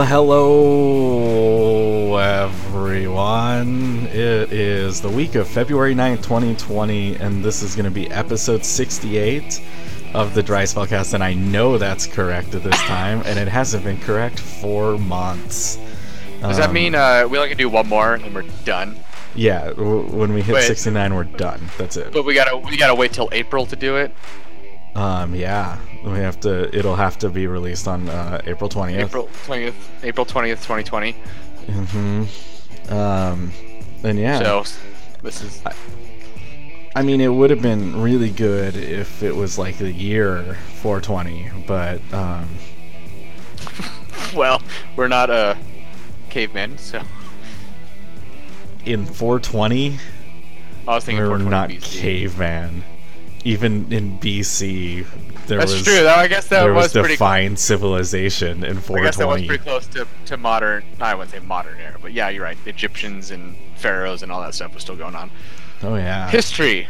Well, hello everyone. It is the week of February 9th, 2020, and this is going to be episode 68 of the Dry Spellcast, and I know that's correct at this time, and it hasn't been correct for months. Does that Um, mean uh, we only can do one more and we're done? Yeah, w- when we hit Wait. 69, we're done. That's it. But we gotta we gotta wait till April to do it. Um, yeah, we have to. It'll have to be released on uh, April 20th. April twentieth, April twentieth, twenty twenty. hmm Um, and yeah. So this is I mean, it would have been really good if it was like the year 420, but um, well, we're not uh, cavemen, so in 420, I was thinking we're 420 not BC. caveman. Even in BC, there That's was true. Though I guess that there was, was, pretty. defined civilization in 420. I guess that was pretty close to, to modern. I wouldn't say modern era, but yeah, you're right. The Egyptians and pharaohs and all that stuff was still going on. oh yeah, History.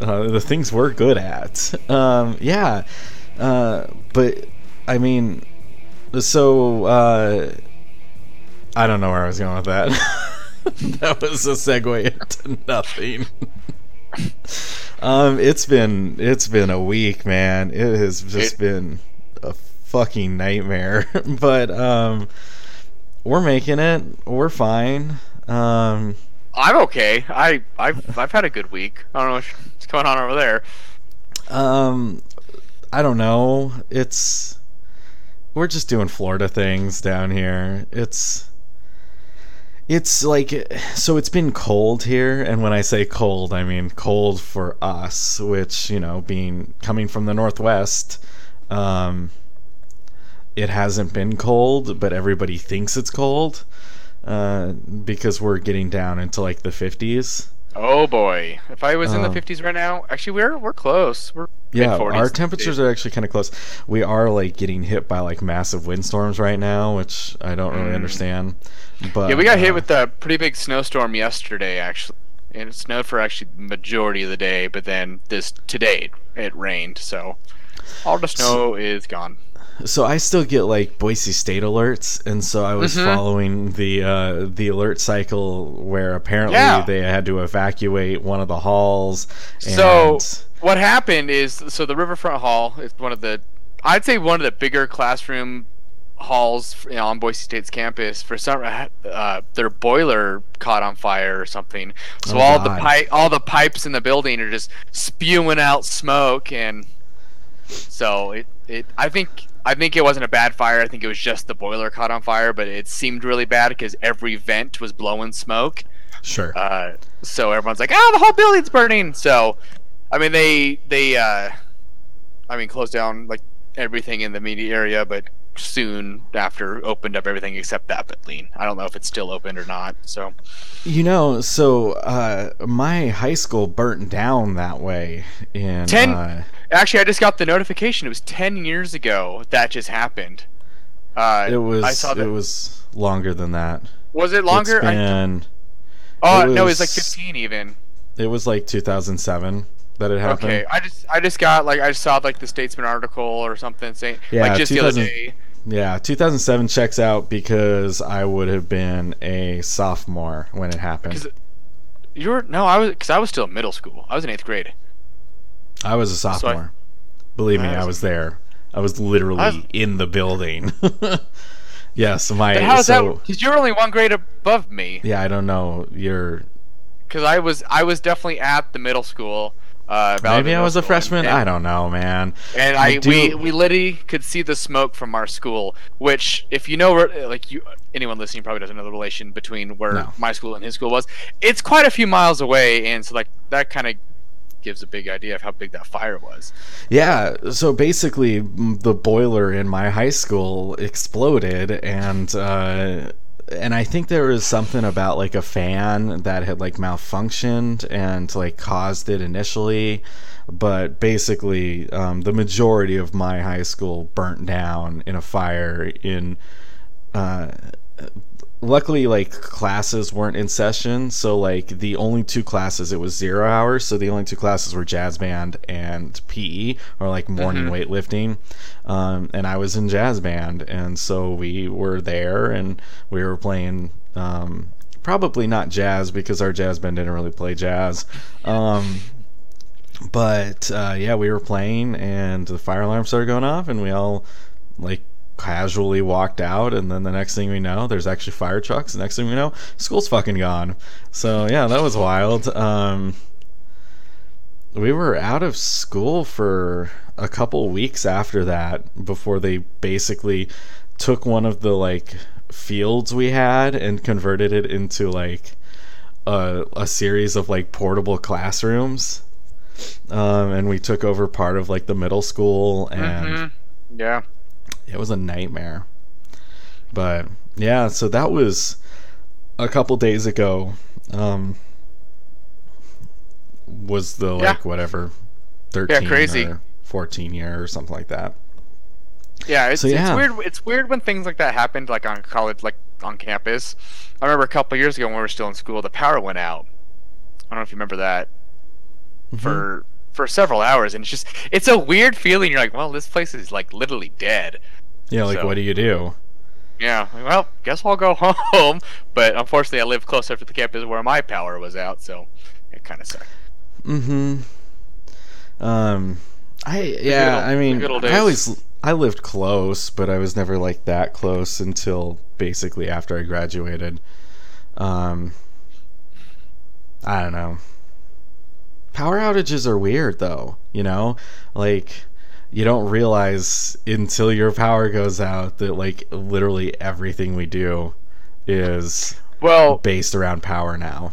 uh, the things we're good at. Um, yeah, uh, but I mean, so uh, I don't know where I was going with that. that was a segue into nothing. um, it's been it's been a week, man. It has just It- been a fucking nightmare. but um, we're making it. We're fine. Um, I'm okay. I I've I've had a good week. I don't know what's going on over there. Um, I don't know. It's we're just doing Florida things down here. It's it's like so it's been cold here and when I say cold, I mean cold for us, which, you know, being coming from the northwest, um it hasn't been cold, but everybody thinks it's cold. Uh, because we're getting down into like the 50s. Oh boy! If I was in Um, the 50s right now, actually we're we're close. We're Yeah, mid-40s our temperatures days. are actually kind of close. We are like getting hit by like massive windstorms right now, which I don't really Mm. understand. But Yeah, we got hit uh, with a pretty big snowstorm yesterday, actually, and it snowed for actually the majority of the day. But then this today it, it rained, so all the snow is gone. So I still get like Boise State alerts, and so I was Mhm. following the uh, the alert cycle where apparently Yeah. they had to evacuate one of the halls. And So what happened is, so the Riverfront Hall is one of the, I'd say one of the bigger classroom halls you know, on Boise State's campus. For some, uh, their boiler caught on fire or something. So Oh, all the pipe, all the pipes in the building are just spewing out smoke, and so it, it, I think. I think it wasn't a bad fire. I think it was just the boiler caught on fire, but it seemed really bad because every vent was blowing smoke. sure, Uh, so everyone's like, "Oh, the whole building's burning!" So, I mean, they they uh, I mean, closed down like everything in the media area, but soon after opened up everything except that building. I don't know if it's still open or not. So, you know, so uh, my high school burnt down that way in Ten- uh, actually, I just got the notification. It was ten years ago that just happened. Uh, it was I saw that. it was longer than that. was it longer? It's I- been, oh it no, it was like was- fifteen even. it was like 2007 that it happened. Okay, I just I just got like I just saw like the Statesman article or something saying Yeah, like just the other 2000 day. Yeah, 2007 checks out because I would have been a sophomore when it happened. 'Cause You were no, I was because I was still in middle school. I was in eighth grade. I was a sophomore. Believe me, I I was- was there. I was literally I was- in the building. yes, my But how's so that? Because you're only one grade above me. yeah, I don't know. You're Because I was I was definitely at the middle school. Uh, maybe I was a freshman. And, I don't know, man. And I I, we we literally could see the smoke from our school. Which, if you know, where- like you, anyone listening probably doesn't know the relation between where No. my school and his school was. It's quite a few miles away, and so like that kind of gives a big idea of how big that fire was. Yeah, so basically, the boiler in my high school exploded, and uh, and I think there was something about like a fan that had like malfunctioned and like caused it initially, but basically, um, the majority of my high school burnt down in a fire in. Uh, luckily like classes weren't in session so like the only two classes it was zero hours so the only two classes were jazz band and pe or like morning Mhm. weightlifting um, and i was in jazz band and so we were there and we were playing um, probably not jazz because our jazz band didn't really play jazz um, but uh, yeah we were playing and the fire alarm started going off and we all like casually walked out and then the next thing we know there's actually fire trucks the next thing we know school's fucking gone so yeah that was wild um we were out of school for a couple weeks after that before they basically took one of the like fields we had and converted it into like a, a series of like portable classrooms um, and we took over part of like the middle school and Mhm. Yeah. It was a nightmare. But yeah, so that was a couple days ago. Um, was the like Yeah. whatever thirteen yeah, crazy. or fourteen year or something like that. Yeah, it's, So, yeah. it's weird. It's weird when things like that happened, like on college, like on campus. I remember a couple years ago when we were still in school, the power went out. I don't know if you remember that Mm-hmm. for for several hours, and it's just it's a weird feeling. You're like, well, this place is like literally dead. Yeah, like so- what do you do? Yeah, well, guess I'll go home. But unfortunately, I live closer to the campus where my power was out, so it kind of sucked. Mm-hmm. Um, I yeah, old- I mean, I always I lived close, but I was never like that close until basically after I graduated. Um, I don't know. Power outages are weird, though. You know, like you don't realize until your power goes out that like literally everything we do is Well, based around power now.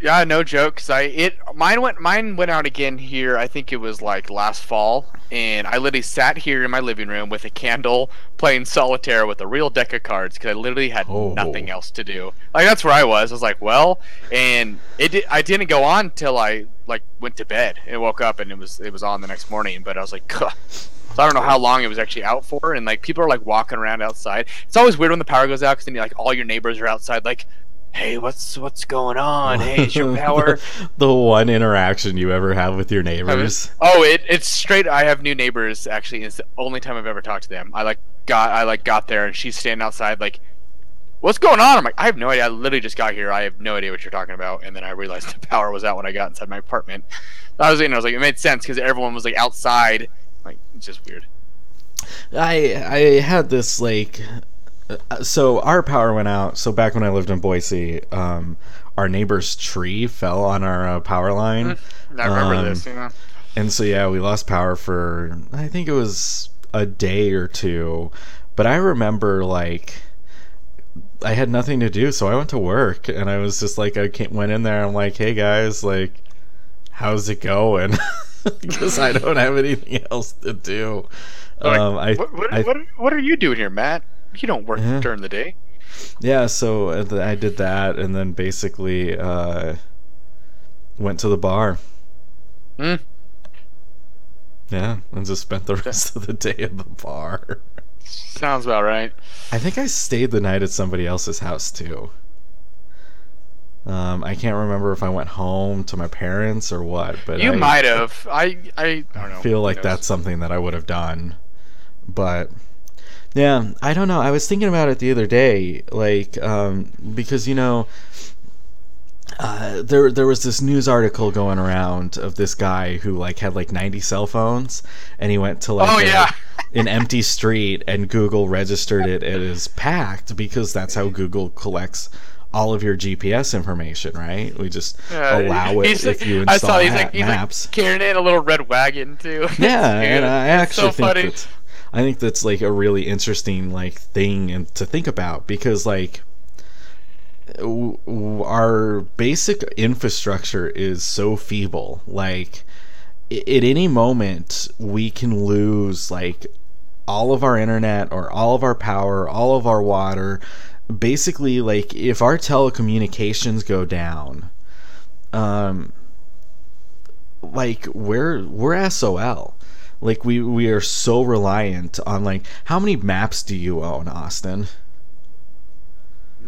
Yeah, no joke. Cause I it mine went mine went out again here. I think it was like last fall, and I literally sat here in my living room with a candle, playing solitaire with a real deck of cards because I literally had Oh. nothing else to do. Like that's where I was. I was like, well, and it did, I didn't go on till I like went to bed and woke up and it was it was on the next morning. But I was like, "Gah." so I don't know how long it was actually out for, and like people are like walking around outside. It's always weird when the power goes out because then you're like all your neighbors are outside like. Hey, what's what's going on? Hey, is your power? the one interaction you ever have with your neighbors. Oh, it, it's straight. I have new neighbors. Actually, it's the only time I've ever talked to them. I like got I like got there and she's standing outside like, "What's going on?" I'm like, "I have no idea. I literally just got here. I have no idea what you're talking about." And then I realized the power was out when I got inside my apartment. I was, you know, I was like, it made sense because everyone was like outside. Like, it's just weird. I I had this like uh, so our power went out. So back when I lived in Boise, um, our neighbor's tree fell on our uh, power line, I remember Um, this. You know? and so yeah, we lost power for I think it was a day or two. But I remember like I had nothing to do, so I went to work, and I was just like I went in there. I'm like, hey guys, like, how's it going? Because I don't have anything else to do. Like, um, I, what, what, I what, what are you doing here, Matt? You don't work Yeah. during the day. Yeah, so uh, I did that, and then basically uh, went to the bar. Hmm. Yeah, and just spent the rest of the day at the bar. Sounds about right. I think I stayed the night at somebody else's house too. Um, I can't remember if I went home to my parents or what, but You I might have. I, I, I don't know. feel like that's something that I would have done. But yeah, I don't know. I was thinking about it the other day, like um, because you know, uh, there there was this news article going around of this guy who like had like 90 cell phones, and he went to like Oh a- yeah. an empty street, and Google registered it as packed because that's how Google collects. All of your GPS information, right? We just Yeah, allow it if you I install saw he's ha- like he's maps. like carrying in a little red wagon too. Yeah, Dude, and I actually so think funny. that's I think that's like a really interesting like thing and to think about because like our basic infrastructure is so feeble like at any moment we can lose like all of our internet or all of our power, all of our water. Basically, like if our telecommunications go down, um, like we're we're SOL. Like we we are so reliant on like how many maps do you own, Austin?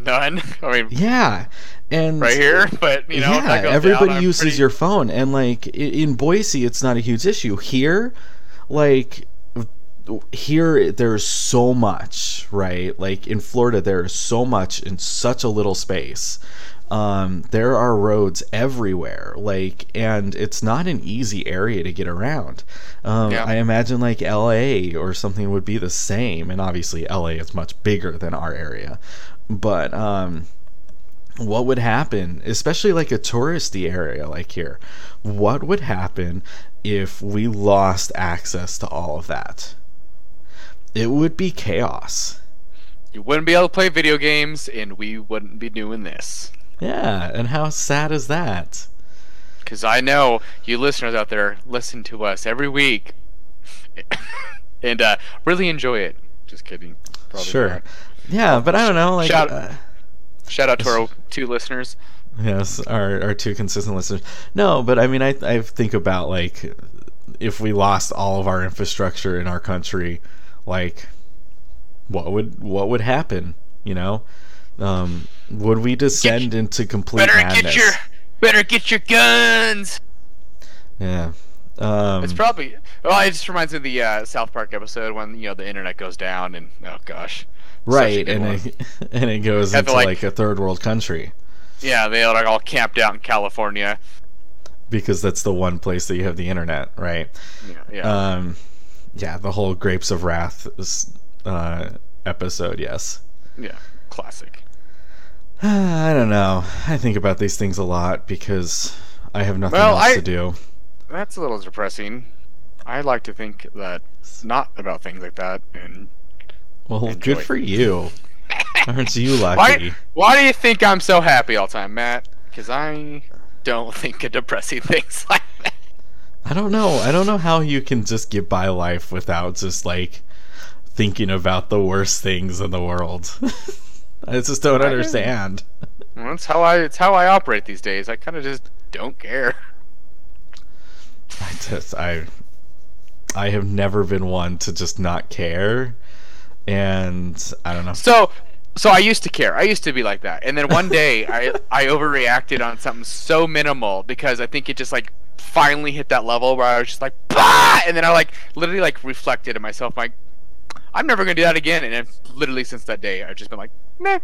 None. I mean, Yeah, and right here, but you know, yeah, everybody down, uses pretty- your phone, and like in Boise, it's not a huge issue. Here, like here, there's so much, right? Like in Florida, there's so much in such a little space. Um, there are roads everywhere, like, and it's not an easy area to get around. Um, Yeah. I imagine like LA or something would be the same, and obviously LA is much bigger than our area, but um, what would happen, especially like a touristy area like here? What would happen if we lost access to all of that? It would be chaos. You wouldn't be able to play video games, and we wouldn't be doing this. Yeah, and how sad is that? Because I know you listeners out there listen to us every week, and uh, really enjoy it. Just kidding. Probably sure. not. Yeah, but I don't know. Like, Shout- uh, Shout out to our two listeners. yes, our our two consistent listeners. No, but I mean, I I think about like if we lost all of our infrastructure in our country, like what would what would happen? You know, um, would we descend into complete Better madness? get your, better get your guns. Yeah. Um, It's probably. Well, it just reminds me of the uh, South Park episode when you know the internet goes down, and oh gosh. Right, and one. it, and it goes into like- like a third world country Yeah, they are like all camped out in California. because that's the one place that you have the internet, right? Yeah, yeah. Um, yeah, the whole Grapes of Wrath uh, episode, yes. yeah, classic. I don't know. I think about these things a lot because I have nothing Well, else I- to do. That's a little depressing. I like to think that it's not about things like that. And Well, enjoy. good for you. Aren't you lucky? Why why do you think I'm so happy all the time, Matt? Because I don't think of depressing things like that. I don't know. I don't know how you can just get by life without just like thinking about the worst things in the world. I just don't I understand. Well, that's how I. It's how I operate these days. I kind of just don't care. I just I I have never been one to just not care. And I don't know. So, so I used to care. I used to be like that, and then one day I I overreacted on something so minimal because I think it just like finally hit that level where I was just like, bah! and then I like literally like reflected in myself like, I'm never gonna do that again. And then literally since that day, I've just been like, meh.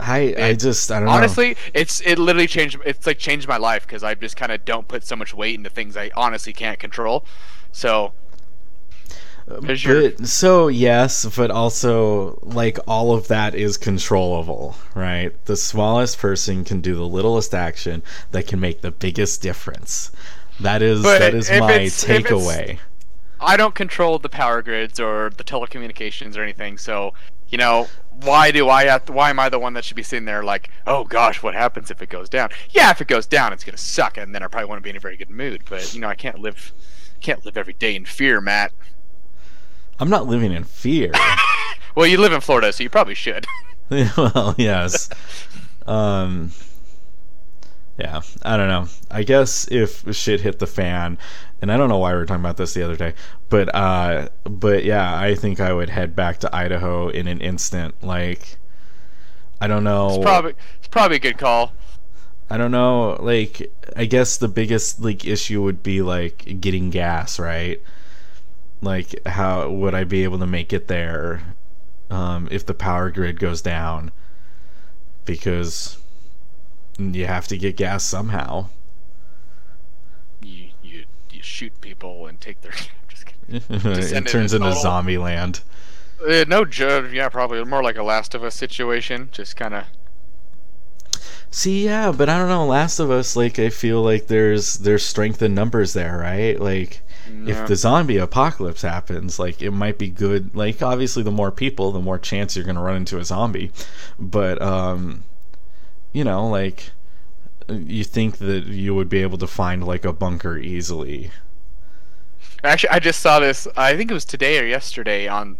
I I just I don't know. Honestly, it's it literally changed. It's like changed my life because I just kind of don't put so much weight into things I honestly can't control. So, But so yes, but also like all of that is controllable, right? The smallest person can do the littlest action that can make the biggest difference. That is But that is my it's- if it's- takeaway. I don't control the power grids or the telecommunications or anything. So, you know, why do I have to, why am I the one that should be sitting there like, oh gosh, what happens if it goes down? Yeah, if it goes down, it's gonna suck, and then I probably won't be in a very good mood. But you know, I can't live, can't live every day in fear, Matt. I'm not living in fear. Well, you live in Florida, so you probably should. well, yes. Um yeah, I don't know. I guess if shit hit the fan, and I don't know why we were talking about this the other day, but uh but yeah, I think I would head back to Idaho in an instant. Like I don't know. It's probably it's probably a good call. I don't know. Like I guess the biggest like issue would be like getting gas, right? Like how would I be able to make it there um, if the power grid goes down? Because you have to get gas somehow. You you you shoot people and take their. it turns into zombie land. Uh, no. Yeah, probably more like a Last of Us situation. Just kind of. See, yeah, but I don't know. Last of Us, like I feel like there's there's strength in numbers there, right? Like if the zombie apocalypse happens, like it might be good. Like obviously, the more people, the more chance you're gonna run into a zombie. But um, you know, like you think that you would be able to find like a bunker easily. Actually, I just saw this. I think it was today or yesterday on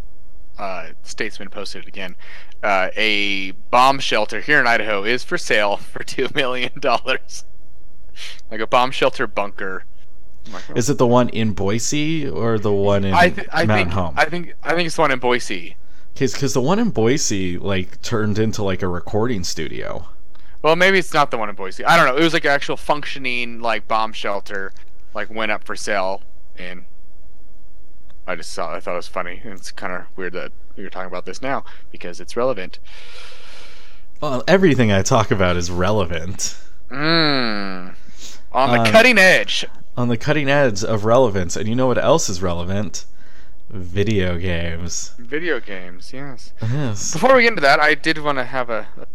uh, Statesman posted it again. Uh, a bomb shelter here in Idaho is for sale for two million dollars. like a bomb shelter bunker. I'm like. Is it the one in Boise or the one in I, th- I Mountain think Home? I think I think it's the one in Boise. because the one in Boise like turned into like a recording studio. Well, maybe it's not the one in Boise. I don't know. It was like an actual functioning like bomb shelter, like went up for sale, and I just saw. I thought it was funny. And it's kind of weird that we were talking about this now because it's relevant. Well, everything I talk about is relevant. Mmm. On the Um, cutting edge. On the cutting edge of relevance, and you know what else is relevant? Video games. Video games, yes. Yes. Before we get into that, I did want to have a, a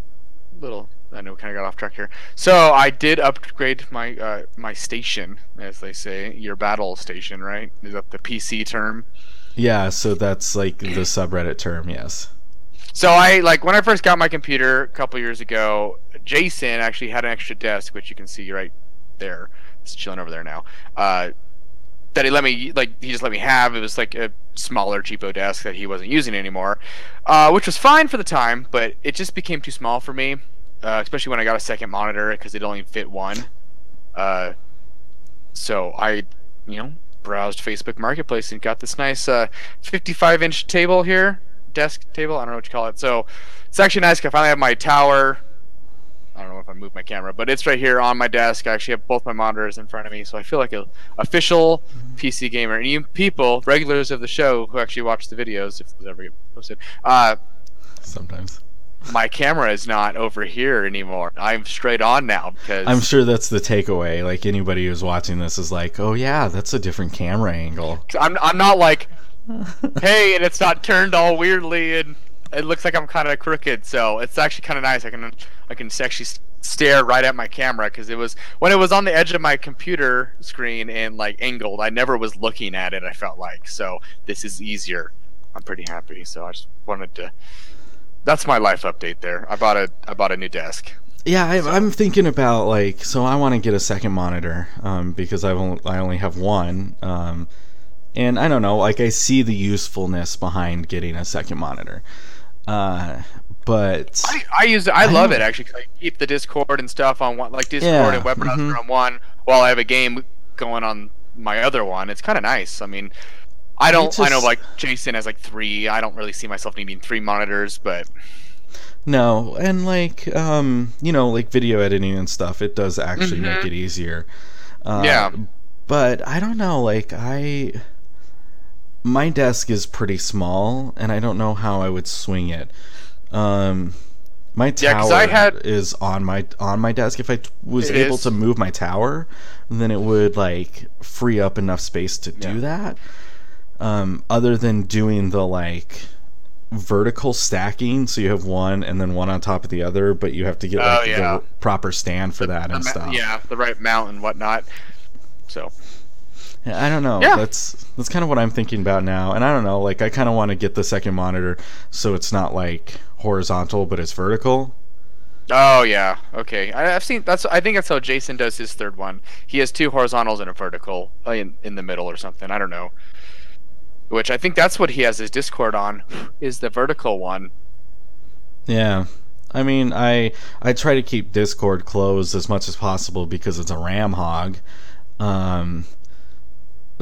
little. I know we kind of got off track here. So I did upgrade my uh, my station, as they say, your battle station, right? Is that the PC term? Yeah, so that's like the subreddit term, yes. So I like when I first got my computer a couple years ago. Jason actually had an extra desk, which you can see right there. It's chilling over there now. Uh, that he let me like he just let me have. It was like a smaller cheapo desk that he wasn't using anymore, uh, which was fine for the time, but it just became too small for me, uh, especially when I got a second monitor because it only fit one. Uh, so I, you know, browsed Facebook Marketplace and got this nice uh, 55 inch table here, desk table. I don't know what you call it. So it's actually nice. I finally have my tower. I don't know if I move my camera, but it's right here on my desk. I actually have both my monitors in front of me, so I feel like an official PC gamer. And you people, regulars of the show who actually watch the videos, if those ever get posted, uh, Sometimes. my camera is not over here anymore. I'm straight on now because I'm sure that's the takeaway. Like anybody who's watching this is like, oh yeah, that's a different camera angle. I'm I'm not like, hey, and it's not turned all weirdly and it looks like I'm kind of crooked. So it's actually kind of nice. I can I can actually stare right at my camera because it was when it was on the edge of my computer screen and like angled. I never was looking at it. I felt like so this is easier. I'm pretty happy. So I just wanted to. That's my life update there. I bought a I bought a new desk. Yeah, I, I'm thinking about like, so I want to get a second monitor um, because I only I only have one, um, and I don't know, like I see the usefulness behind getting a second monitor, uh, but I, I use it. I, I love it actually. 'cause I keep the Discord and stuff on one, like Discord Yeah, and web browser mhm. on one, while I have a game going on my other one. It's kind of nice. I mean, I don't. I know like Jason has like three. I don't really see myself needing three monitors, but no, and like um, you know, like video editing and stuff, it does actually make Mhm. it easier. Uh, Yeah. but I don't know, like I. My desk is pretty small, and I don't know how I would swing it. Um, my Yeah, I had- is on my on my desk. If I t- was able is? to move my tower, then it would like free up enough space to do that. Um, other than doing the like vertical stacking, so you have one and then one on top of the other, but you have to get like Oh, yeah. the proper stand for that and ma- stuff. yeah, the right mount and whatnot. So Yeah, I don't know. Yeah. That's that's kind of what I'm thinking about now. And I don't know, like I kind of want to get the second monitor so it's not like horizontal but it's vertical. Oh yeah, okay. I, I've seen that's. I think that's how Jason does his third one. He has two horizontals and a vertical uh, in in the middle or something. I don't know. Which I think that's what he has his Discord on, is the vertical one. Yeah. I mean, I I try to keep Discord closed as much as possible because it's a RAM hog. Um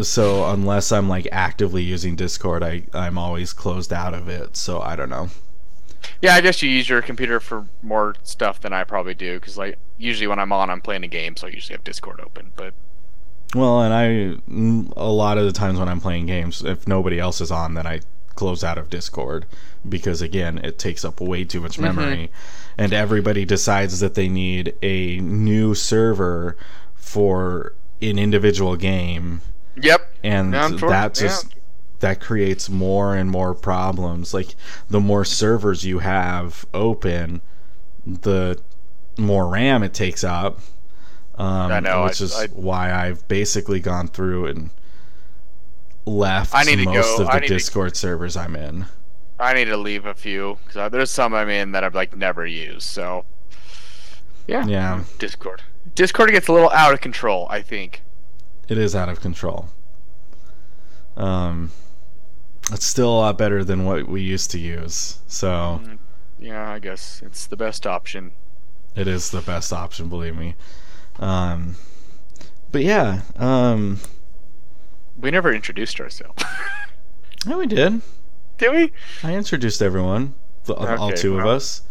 so unless I'm like actively using Discord, I I'm always closed out of it. So I don't know. Yeah, I guess you use your computer for more stuff than I probably do, because like usually when I'm on, I'm playing a game, so I usually have Discord open. But Well, and I mm, lot of the times when I'm playing games, if nobody else is on, then I close out of Discord because again, it takes up way too much memory, and everybody decides that they need a new server for an individual game, yep, and Yeah, that just that creates more and more problems. Like the more servers you have open, the more RAM it takes up. Um, I know, which I- is I- why I've basically gone through and left I need to most go- of the need to- Discord servers I'm in. I need to leave a few because there's some I'm in that I've like never used. So yeah, Yeah, Discord. Discord gets a little out of control. I think. It is out of control. Um, it's still a lot better than what we used to use. So Mm, Yeah, I guess it's the best option. it is the best option, believe me. Um, but yeah, um, We never introduced ourselves. yeah, we did. Did we? I introduced everyone, the, all Okay, two of us.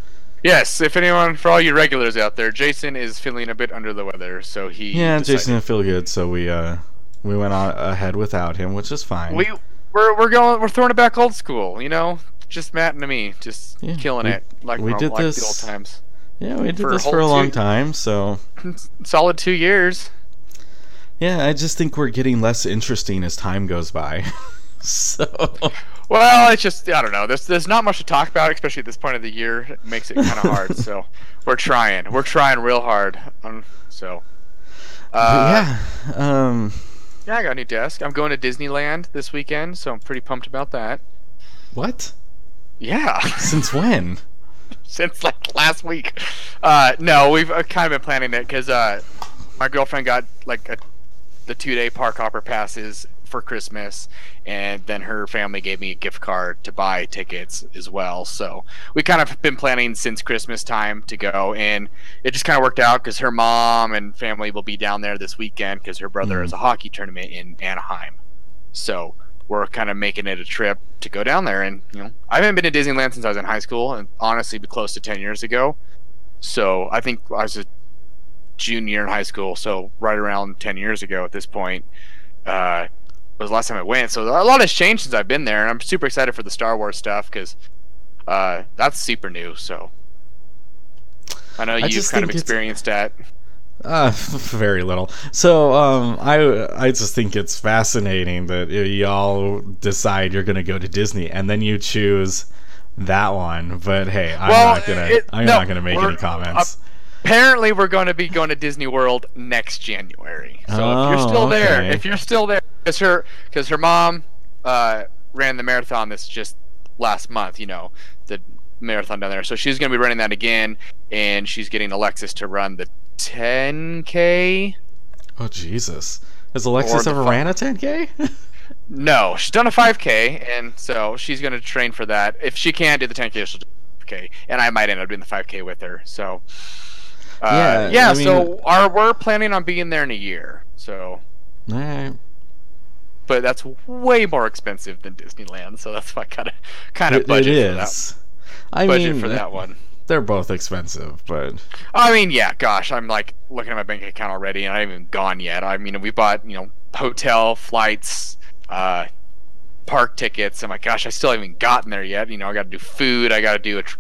Yes. If anyone, for all you regulars out there, Jason is feeling a bit under the weather, so he. Yeah, decided- Jason didn't feel good, so we uh we went on ahead without him, which is fine. We we're we're going we're throwing it back old school, you know. Just Matt and me, just Yeah, killing we- it like we did like this- the old times. yeah, we did for a this for a long two- time, so Solid two years. yeah, I just think we're getting less interesting as time goes by. so Well, it's just I don't know. There's there's not much to talk about, especially at this point of the year. It makes it kind of hard. So we're trying. We're trying real hard. Um, so. Uh, yeah, um, yeah, I got a new desk. I'm going to Disneyland this weekend, so I'm pretty pumped about that. what? Yeah, Since when? since like last week. Uh, no, we've uh, kind of been planning it because uh, my girlfriend got like a, the two day park hopper passes for Christmas, and then her family gave me a gift card to buy tickets as well. So we kind of been planning since Christmas time to go, and it just kind of worked out because her mom and family will be down there this weekend because her brother Mhm. has a hockey tournament in Anaheim. So we're kind of making it a trip to go down there, and you know I haven't been to Disneyland since I was in high school, and honestly, be close to ten years ago. So I think I was a junior in high school, so right around ten years ago at this point. Uh, was the last time I went. So a lot has changed since I've been there, and I'm super excited for the Star Wars stuff because uh, that's super new. So I know I you've kind of experienced that. Uh, very little. So, um, I I just think it's fascinating that y'all decide you're gonna go to Disney and then you choose that one. But hey, I'm Well, not gonna it- I'm no, not gonna make any comments. Apparently, we're going to be going to Disney World next January. So if you're Oh, still there, okay. if you're still there, because her because her mom uh, ran the marathon this just last month. You know the marathon down there, so she's going to be running that again, and she's getting Alexis to run the 10k. oh Jesus! Has Alexis ever ran a 10k? No, she's done a 5k, and so she's going to train for that. If she can't do the 10k, she'll do the 5k, and I might end up doing the 5k with her. So. Uh, Yeah, yeah, I mean- so our, we're planning on being there in a year. So, All right. But that's way more expensive than Disneyland, so that's why I kind of kind of budget it for that. is. I Budget mean, for that one. they're both expensive, but I mean, yeah, gosh, I'm like looking at my bank account already, and I haven't even gone yet. I mean, we bought you know hotel, flights, uh, park tickets. I'm like, gosh, I still haven't gotten there yet. You know, I got to do food. I got to do a tr-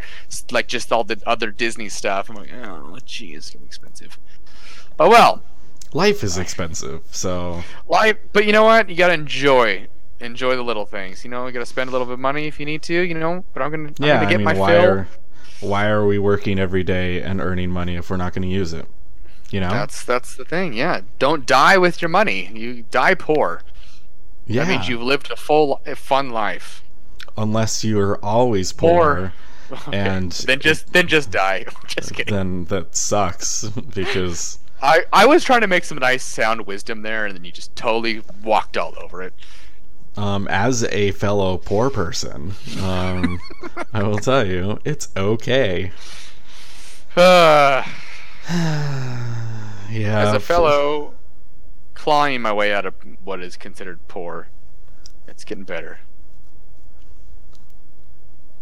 like just all the other Disney stuff. I'm like, oh, gee, it's gonna be expensive. Oh well, life is expensive. So life. But you know what? You gotta enjoy. Enjoy the little things. You know, you gotta spend a little bit of money if you need to. You know, but I'm gonna, I'm yeah, gonna I mean, my why fill. are why are we working every day and earning money if we're not to use it? You know? That's that's the thing. Yeah, don't die with your money. You die poor. yeah. That means you've lived a full, a fun life. unless you're always poor, Poor. and then just then just die. just kidding. then that sucks because I I was trying to make some nice sound wisdom there, and then you just totally walked all over it. um, as a fellow poor person, um, I will tell you it's okay. Uh, yeah. as a fellow clawing my way out of what is considered poor, it's getting better.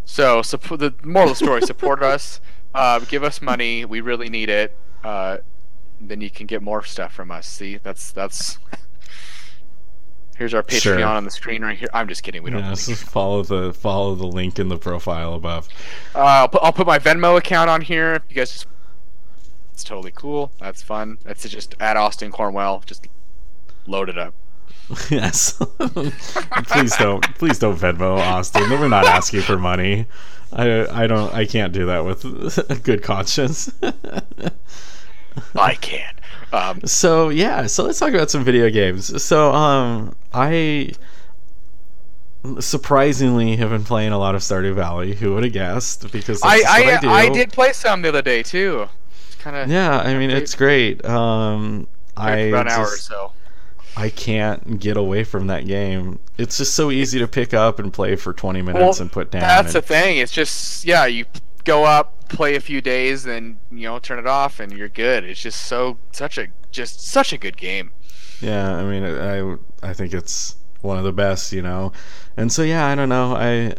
So, suppo- the moral of the story: support us, uh, give us money. We really need it. Uh, then you can get more stuff from us. See, that's that's. Here's our Patreon Sure. on the screen right here. I'm just kidding. We don't. Yes, really- follow the follow the link in the profile above. Uh, I'll put I'll put my Venmo account on here. If You guys just. It's totally cool. That's fun. That's just at Austin Cornwell. Just load it up. yes. please don't please don't Venmo Austin. We're not asking for money. I I don't I can't do that with a good conscience. I can. Um, so yeah, so let's talk about some video games. So um I surprisingly have been playing a lot of Stardew Valley. Who would have guessed? Because I I, I. I did play some the other day too. Kind of Yeah, I mean it's great. Um I about an hour or so. I can't get away from that game. It's just so easy to pick up and play for 20 minutes Well, and put down. That's the thing. It's just yeah, you go up, play a few days, then you know turn it off, and you're good. It's just so such a just such a good game. Yeah, I mean, I I think it's one of the best, you know. And so yeah, I don't know. I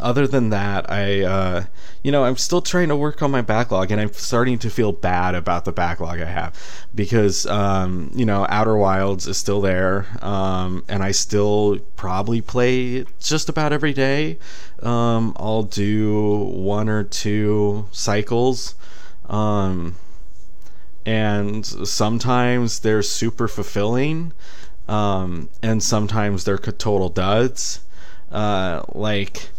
other than that, I uh, you know I'm still trying to work on my backlog, and I'm starting to feel bad about the backlog I have because um, you know Outer Wilds is still there, um, and I still probably play just about every day. Um, I'll do one or two cycles. Um, and sometimes they're super fulfilling, um, and sometimes they're total duds. Uh, like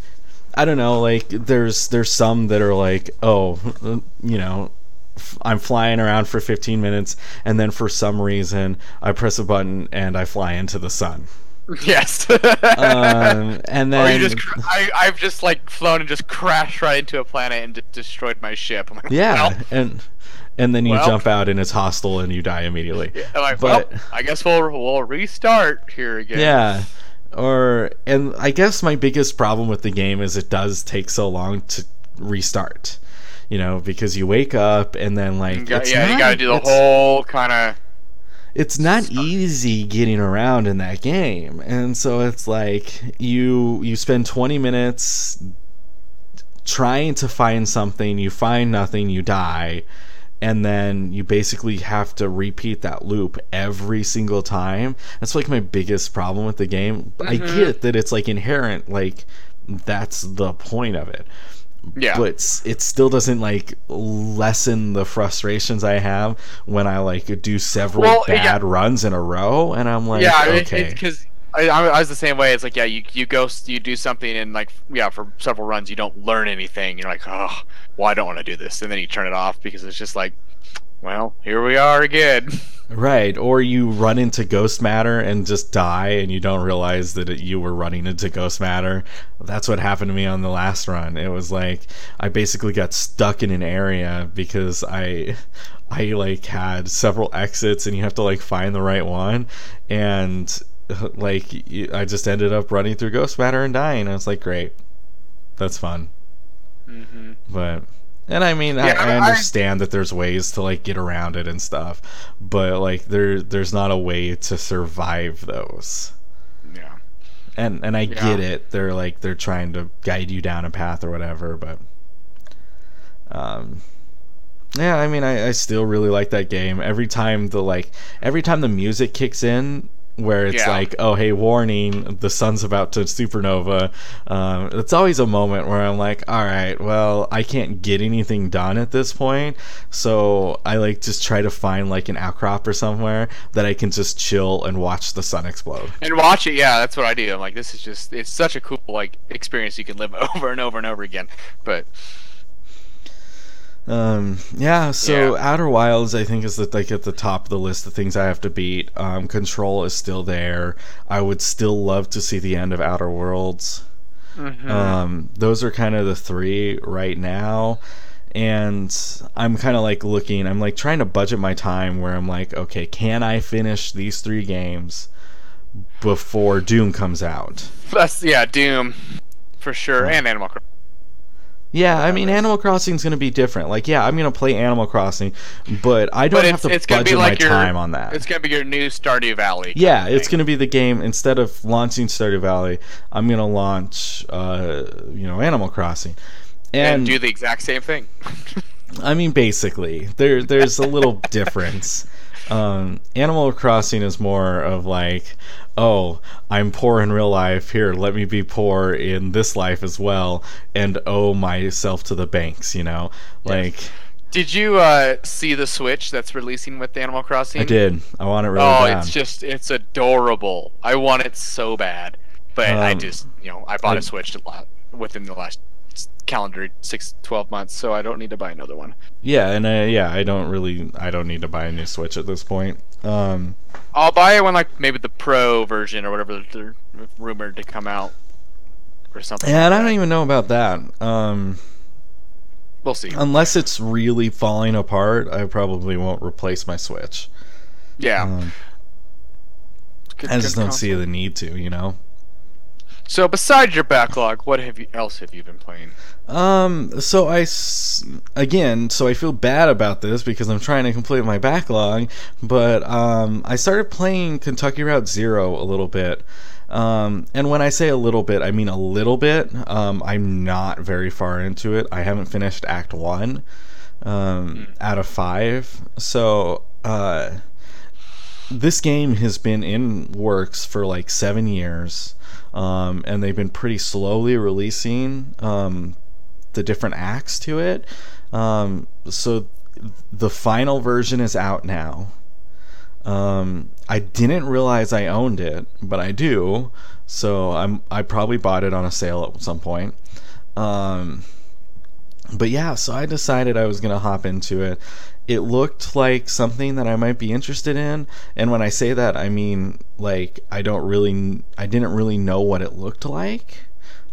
I don't know, like there's there's some that are like, oh, you know, I'm flying around for 15 minutes, and then for some reason I press a button and I fly into the sun. Yes. um, and then or you just, I, I've just like flown and just crashed right into a planet and d- destroyed my ship. Like, yeah, well, and and then you Well. jump out and it's hostile and you die immediately. I'm like, But- well, I guess we'll we'll restart here again. Yeah. Or and I guess my biggest problem with the game is it does take so long to restart. You know, because you wake up and then like You got- yeah, you not- got to do the whole kind of. it's not easy getting around in that game and so it's like you you spend 20 minutes trying to find something you find nothing you die and then you basically have to repeat that loop every single time that's like my biggest problem with the game i Mhm. get that it's like inherent like that's the point of it Yeah. but it still doesn't like lessen the frustrations I have when I like do several Well, bad yeah. runs in a row, and I'm like, yeah, I okay, because I, I I was the same way. It's like, yeah, you you go you do something and like yeah, for several runs you don't learn anything. You're like, oh, well, I don't want to do this, and then you turn it off because it's just like, well, here we are again. right? Or you run into ghost matter and just die, and you don't realize that it, you were running into ghost matter. That's what happened to me on the last run. It was like I basically got stuck in an area because I. I like had several exits and you have to like find the right one and like I just ended up running through ghost matter and dying. I was like, great, that's fun. hmm But and I mean, Yeah, I, I I- understand that there's ways to like get around it and stuff, but like there there's not a way to survive those. Yeah. And and I Yeah. get it. They're like they're trying to guide you down a path or whatever, but um yeah, I mean I, I still really like that game. Every time the like every time the music kicks in where it's Yeah. like, oh hey, warning, the sun's about to supernova. Um, it's always a moment where I'm like, all right, well, I can't get anything done at this point, so I like just try to find like an outcrop or somewhere that I can just chill and watch the sun explode. And watch it, yeah, that's what I do. I'm like, this is just, it's such a cool like experience you can live over and over and over again. But Um, yeah, so Yeah. Outer Wilds, I think, is the, like at the top of the list of things I have to beat. Um, Control is still there. I would still love to see the end of Outer Worlds. mhm. Um, those are kind of the three right now. And I'm kind of like looking, I'm like trying to budget my time where I'm like, okay, can I finish these three games before Doom comes out? that's yeah, Doom for sure, and Animal Crossing. Yeah, I mean, Animal Crossing is going to be different. Like, yeah, I'm going to play Animal Crossing, but I don't But have to it's budget be like my your time on that. It's gonna be your new Stardew Valley. Yeah, it's going to be the game. Instead of launching Stardew Valley, I'm going to launch, uh, you know, Animal Crossing. and, And, do the exact same thing. I mean, basically, there there's a little difference. Um, Animal Crossing is more of like, oh, I'm poor in real life. Here, let me be poor in this life as well, and owe myself to the banks. You know, like Did you uh, see the Switch that's releasing with Animal Crossing? I did. I want it really oh, bad. it's just it's adorable. I want it so bad, but I Um, just you know I bought I- a Switch a lot within the last calendar six, 12 months, so I don't need to buy another one. Yeah, and uh, yeah, I don't really, I don't need to buy a new Switch at this point. Um, I'll buy it when like maybe the Pro version or whatever they're rumored to come out or something. Yeah and I don't even know about that. Um, We'll see. unless it's really falling apart, I probably won't replace my Switch. yeah, Um, I just don't see the need to, you know. So besides your backlog, what have you else have you been playing? Um, so I again, so I feel bad about this because I'm trying to complete my backlog, but um, I started playing Kentucky Route Zero a little bit. Um, and when I say a little bit, I mean a little bit. Um, I'm not very far into it. I haven't finished Act One um, out of five. So uh, this game has been in works for like seven years, um, and they've been pretty slowly releasing um, the different acts to it. Um, so the final version is out now. Um, I didn't realize I owned it, but I do. So I'm I probably bought it on a sale at some point. Um, but yeah, so I decided I was gonna hop into it. It looked like something that I might be interested in, and when I say that, I mean like I don't really, I didn't really know what it looked like.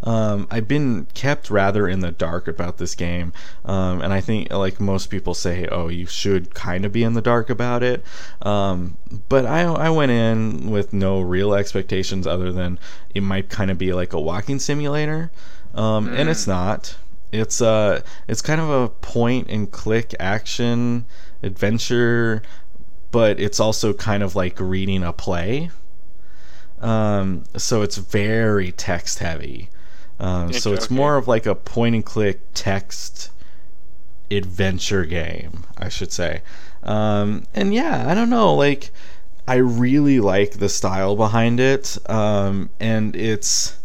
Um, I've been kept rather in the dark about this game, um, and I think like most people say, oh, you should kind of be in the dark about it. Um, but I I went in with no real expectations other than it might kind of be like a walking simulator, um, and it's not. It's uh it's kind of a point and click action adventure, but it's also kind of like reading a play. Um, so it's very text heavy. Um, so it's Okay. more of like a point and click text adventure game, I should say. Um, and yeah, I don't know, like I really like the style behind it, um, and it's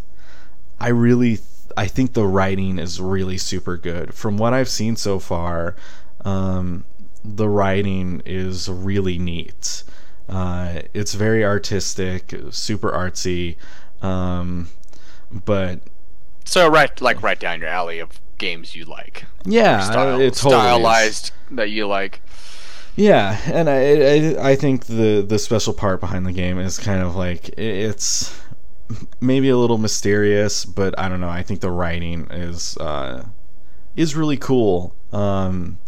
I really I think the writing is really super good. From what I've seen so far, um, the writing is really neat. Uh, it's very artistic, super artsy, um, but So right, like right down your alley of games you like. yeah, Style, it totally is. stylized that you like. Yeah, and I, I I think the the special part behind the game is kind of like it's maybe a little mysterious, but I don't know. I think the writing is uh, is really cool, um,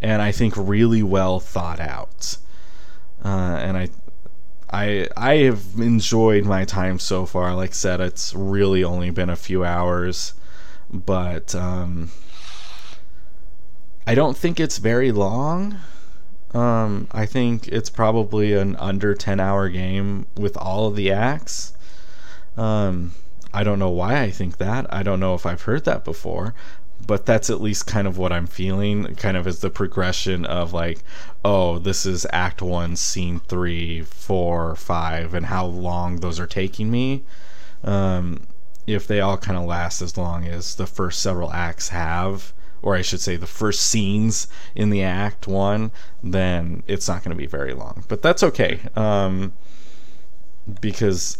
and I think really well thought out. Uh, and I I I have enjoyed my time so far. Like I said, it's really only been a few hours, but um, I don't think it's very long. Um, I think it's probably an under 10 hour game with all of the acts. Um, I don't know why I think that. I don't know if I've heard that before, but that's at least kind of what I'm feeling, kind of as the progression of like, oh, this is act one, scene three, four, five, and how long those are taking me. Um, if they all kind of last as long as the first several acts have, or I should say the first scenes in the act one, then it's not going to be very long. But that's okay. Um, because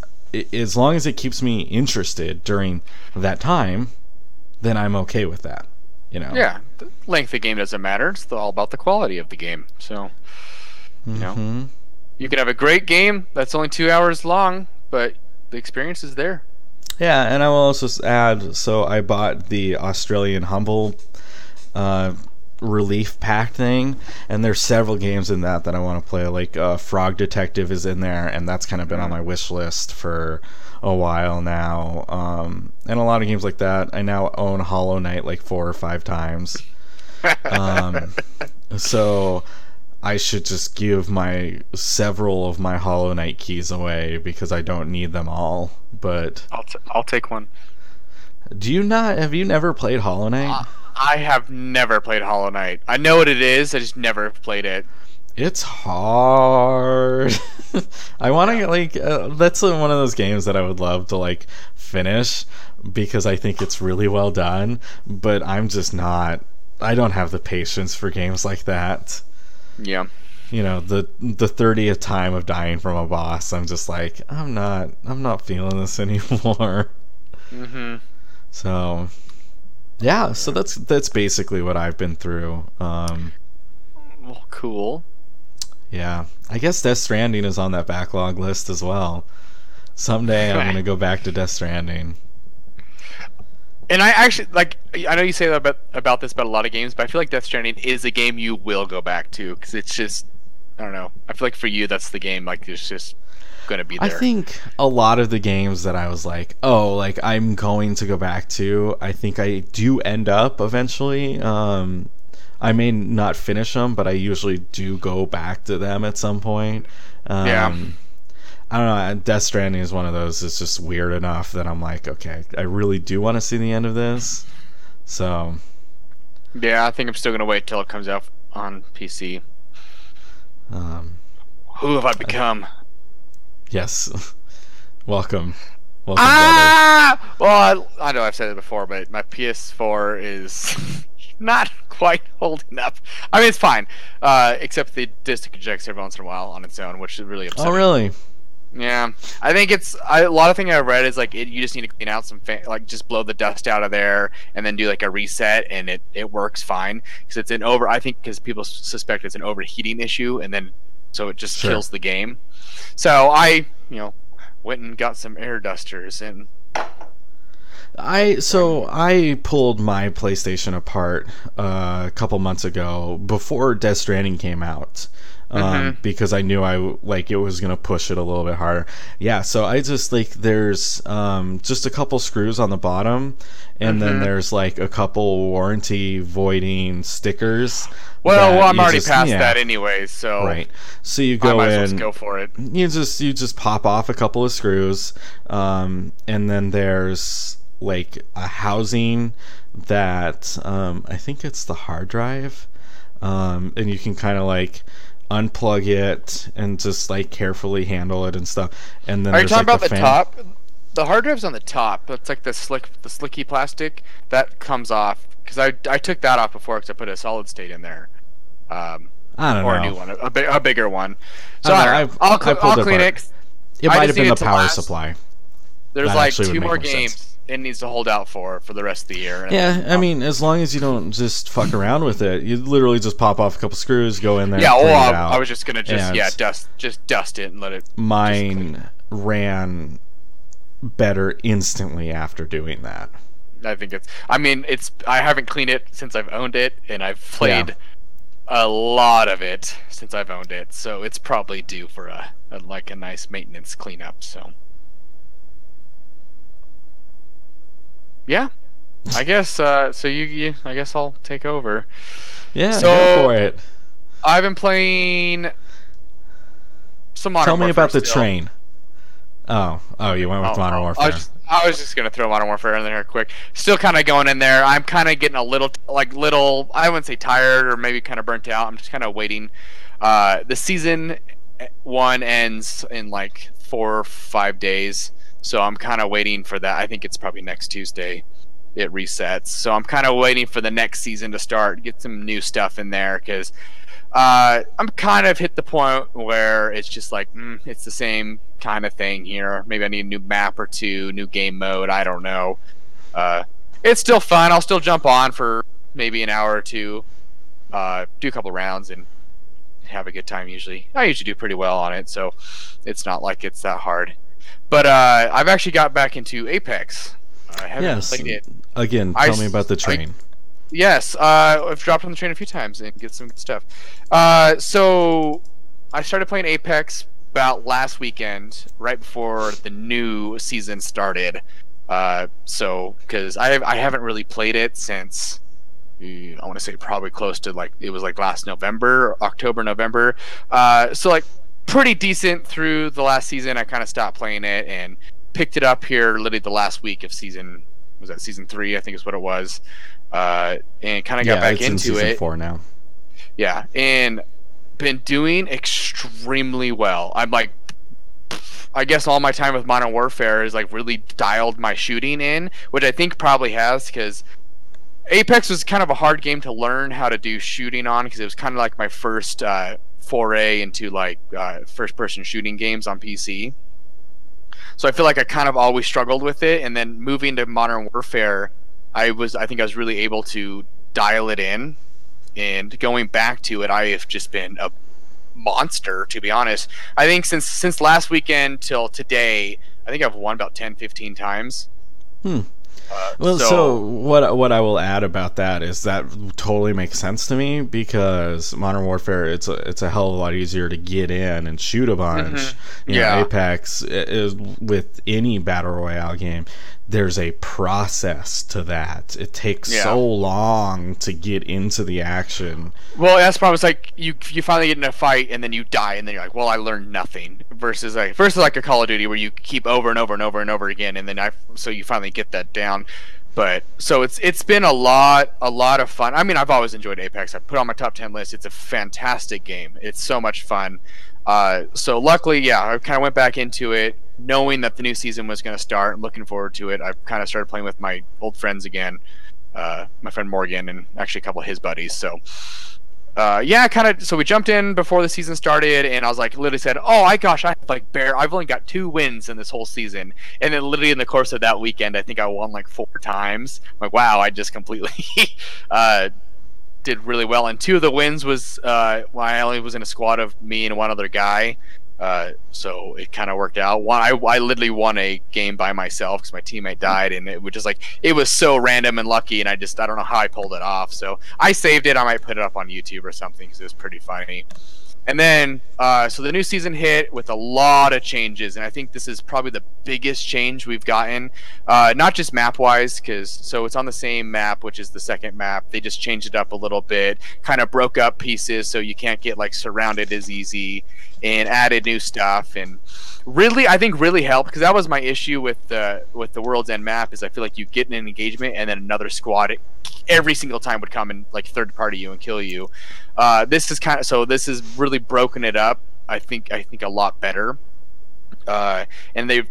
as long as it keeps me interested during that time, then I'm okay with that. You know? Yeah, the length of the game doesn't matter. It's all about the quality of the game. So you know. Mhm. you can have a great game that's only two hours long, but the experience is there. Yeah, and I will also add so I bought the Australian Humble uh, relief pack thing, and there's several games in that that I want to play. Like uh, Frog Detective is in there, and that's kind of been on my wish list for a while now. Um, and a lot of games like that. I now own Hollow Knight like four or five times. Um, so I should just give my several of my Hollow Knight keys away because I don't need them all. But I'll, t- I'll take one. do you not? Have you never played Hollow Knight? I have never played Hollow Knight. I know what it is. I just never played it. It's hard. I want to like uh, that's one of those games that I would love to like finish because I think it's really well done, but I'm just not I don't have the patience for games like that. Yeah. You know, the the 30th time of dying from a boss, I'm just like I'm not I'm not feeling this anymore. Mm-hmm. So yeah, so that's that's basically what I've been through. Um Well, cool. Yeah, I guess Death Stranding is on that backlog list as well. Someday I'm gonna go back to Death Stranding. And I actually like. I know you say that about about this about a lot of games, but I feel like Death Stranding is a game you will go back to because it's just. I don't know. I feel like for you, that's the game. Like it's just going to be I think a lot of the games that I was like, oh, like I'm going to go back to, I think I do end up eventually. Um, I may not finish them, but I usually do go back to them at some point. Um, Yeah. I don't know. Death Stranding is one of those. It's just weird enough that I'm like, okay, I really do want to see the end of this. So, yeah, I think I'm still going to wait till it comes out on PC. um, Who have I become? Yes, welcome, welcome, brother. Ah! Well, I, I know I've said it before, but my PS4 is not quite holding up. I mean, it's fine, uh, except the disc ejects every once in a while on its own, which is really upsetting. Oh, really? Yeah, I think it's I, a lot of things I've read is like it, you just need to clean out some fa- like just blow the dust out of there and then do like a reset and it it works fine because it's an over I think because people suspect it's an overheating issue and then so it just Sure. kills the game. So I you know went and got some air dusters and I so I pulled my PlayStation apart uh, a couple months ago before Death Stranding came out. Um, Mhm. because I knew I like it was gonna push it a little bit harder. Yeah, so I just like there's um, just a couple screws on the bottom, and then Mhm. there's like a couple warranty voiding stickers. well, well I'm already just- past yeah, that anyway, so Right. So you I go might as well in go for it. you just you just pop off a couple of screws um, and then there's like a housing that um, i think it's the hard drive um, and you can kind of like unplug it and just like carefully handle it and stuff and then Are you talking like, about the, fan- top? The hard drive's on the top. That's like the slick, the slicky plastic that comes off. Because I, I took that off before because I put a solid state in there, um, i don't or know a new one, a, a, a bigger one. So I I don't know, don't know. I've- I'll, I cl- pulled I'll it clean it. it might have been the power last. supply There's That like two more games. sense. It needs to hold out for for the rest of the year. yeah i mean as long as you don't just fuck around with it you literally just pop off a couple screws go in there yeah. clean Well, it I. I was just gonna just yeah dust just dust it and let it. mine ran better instantly after doing that. I think it's. I mean, it's. I haven't cleaned it since I've owned it, and I've played a lot of it since I've owned it. So it's probably due for a, a like a nice maintenance cleanup. So yeah, I guess. Uh, so you, you, I guess I'll take over. Yeah, So- go for it. I've been playing some Modern Tell me Warfare about the still. train. Oh, oh, you went with Oh, Modern oh, Warfare. I was, just, I was just gonna throw Modern Warfare in there quick. Still kind of going in there. I'm kind of getting a little, like little. I wouldn't say tired or maybe kind of burnt out. I'm just kind of waiting. Uh, the season one ends in like four or five days, so I'm kind of waiting for that. I think it's probably next Tuesday. It resets, so I'm kind of waiting for the next season to start. Get some new stuff in there because uh, I'm kind of hit the point where it's just like mm, it's the same kind of thing here. Maybe I need a new map or two, new game mode. I don't know. Uh, it's still fun. I'll still jump on for maybe an hour or two, uh, do a couple rounds, and have a good time. Usually, I usually do pretty well on it, so it's not like it's that hard. But uh, I've actually got back into Apex. I haven't yes. played it. Again, I tell me about the s- I- train. Yes, uh, I've dropped on the train a few times and get some good stuff. Uh, so I started playing Apex about last weekend, right before the new season started. Uh, so because I I haven't really played it since I want to say probably close to like it was like last November, October, November. Uh, so like pretty decent through the last season. I kind of stopped playing it and picked it up here literally the last week of season was that season three I think is what it was uh, and kind of got yeah, back in into season it. four now. Yeah, and been doing extremely well. I'm like, I guess all my time with Modern Warfare is like really dialed my shooting in, which I think probably has because Apex was kind of a hard game to learn how to do shooting on because it was kind of like my first uh, foray into like uh, first-person shooting games on PC. So I feel like I kind of always struggled with it, and then moving to Modern Warfare, I was I think I was really able to dial it in and going back to it i have just been a monster to be honest i think since since last weekend till today i think i've won about 10 15 times Hmm. Uh, Well, so, what what I will add about that is that totally makes sense to me because Modern Warfare it's a it's a hell of a lot easier to get in and shoot a bunch. Mhm. You know, Yeah. Apex is with any battle royale game. There's a process to that. It takes Yeah. so long to get into the action. Well, that's probably. It's like you you finally get in a fight and then you die and then you're like, well, I learned nothing. Versus like versus like a Call of Duty where you keep over and over and over and over again and then I so you finally get that down. But so it's it's been a lot a lot of fun. I mean, I've always enjoyed Apex. I put it on my top ten list. It's a fantastic game. It's so much fun. Uh, so luckily, yeah, I kind of went back into it knowing that the new season was going to start. And looking forward to it. I kind of started playing with my old friends again uh, my friend Morgan and actually a couple of his buddies. So, uh, yeah, kind of. So we jumped in before the season started, and I was like, literally said, "Oh my gosh, I have like bare. I've only got two wins in this whole season." And then literally in the course of that weekend, I think I won like four times. I'm like, wow, I just completely uh, did really well. And two of the wins was uh, when I only was in a squad of me and one other guy. Uh, so it kind of worked out. One, I, I literally won a game by myself because my teammate died, and it was just like it was so random and lucky, and I just I don't know how I pulled it off. So I saved it. I might put it up on YouTube or something because it was pretty funny. And then, uh, so the new season hit with a lot of changes, and I think this is probably the biggest change we've gotten. Uh, not just map wise, because so it's on the same map, which is the second map. They just changed it up a little bit, kind of broke up pieces so you can't get like surrounded as easy, and added new stuff. And really, I think really helped because that was my issue with the with the World's End map. Is I feel like you get an engagement and then another squad every single time would come and like third party you and kill you. Uh, this is kind of so. This is really broken it up. I think I think a lot better, uh, and they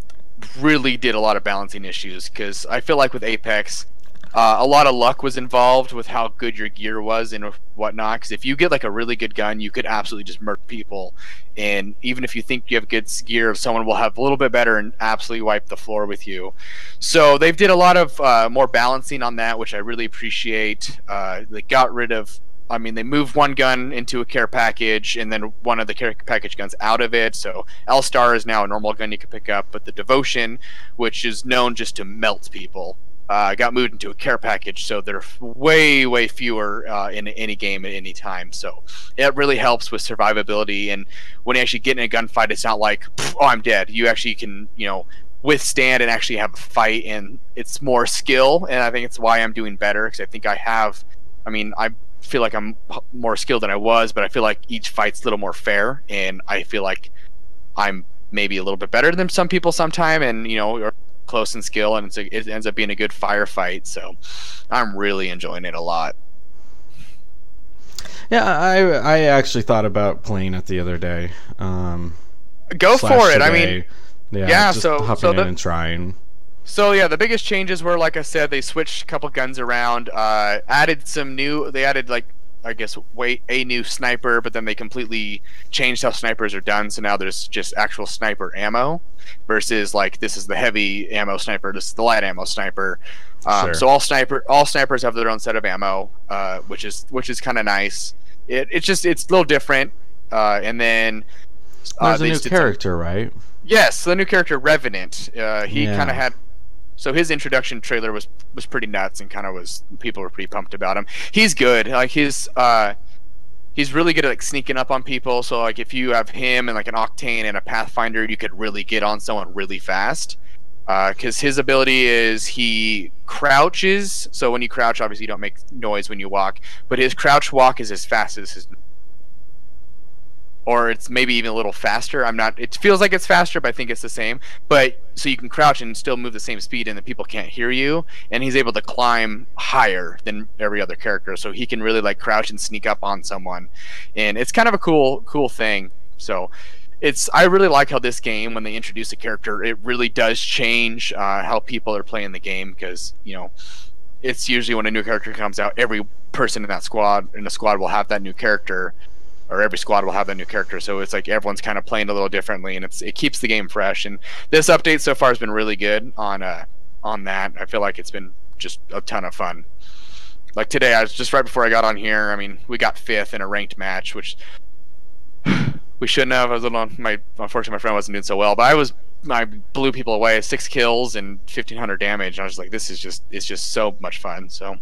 really did a lot of balancing issues because I feel like with Apex, uh, a lot of luck was involved with how good your gear was and whatnot. Because if you get like a really good gun, you could absolutely just murk people, and even if you think you have good gear, someone will have a little bit better and absolutely wipe the floor with you. So they've did a lot of uh, more balancing on that, which I really appreciate. Uh, they got rid of I mean, they moved one gun into a care package, and then one of the care package guns out of it. So L-STAR is now a normal gun you can pick up, but the Devotion, which is known just to melt people, uh, got moved into a care package. So they're way, way fewer uh, in any game at any time. So it really helps with survivability. And when you actually get in a gunfight, it's not like, oh, I'm dead. You actually can, you know, withstand and actually have a fight, and it's more skill. And I think it's why I'm doing better because I think I have. I mean, I feel like I'm more skilled than I was, but I feel like each fight's a little more fair, and I feel like I'm maybe a little bit better than some people sometime, and you know, are close in skill, and a, it ends up being a good firefight. So I'm really enjoying it a lot. Yeah, I I actually thought about playing it the other day. Um, Go for it. I mean, yeah, yeah, just so- hopping so in and trying. So yeah, the biggest changes were, like I said, they switched a couple guns around, uh, added some new. They added like I guess wait a new sniper, but then they completely changed how snipers are done. So now there's just actual sniper ammo versus like this is the heavy ammo sniper, this is the light ammo sniper. Um, Sure. So all sniper all snipers have their own set of ammo, uh, which is which is kind of nice. It it's just it's a little different. Uh, and then uh, There's a new did some- character, right? Yes, the new character Revenant. Uh, he Yeah. kind of had. So his introduction trailer was was pretty nuts and kind of was people were pretty pumped about him. He's good. Like his uh, he's really good at like sneaking up on people. So like if you have him and like an Octane and a Pathfinder, you could really get on someone really fast. Because his ability is he crouches. So when you crouch, obviously you don't make noise when you walk, but his crouch walk is as fast as his or it's maybe even a little faster. I'm not. It feels like it's faster, but I think it's the same. But so you can crouch and still move the same speed, and the people can't hear you. And he's able to climb higher than every other character, so he can really like crouch and sneak up on someone. And it's kind of a cool, cool thing. So it's. I really like how this game, when they introduce a character, it really does change uh, how people are playing the game because you know. It's usually when a new character comes out, every person in that squad in the squad will have that new character, or every squad will have that new character. So it's like everyone's kind of playing a little differently, and it's it keeps the game fresh. And this update so far has been really good on uh on that. I feel like it's been just a ton of fun. Like today, I was just right before I got on here. I mean, we got fifth in a ranked match, which we shouldn't have. I was a little my unfortunately my friend wasn't doing so well, but I was I blew people away, six kills and fifteen hundred damage. And I was like, this is just it's just so much fun. So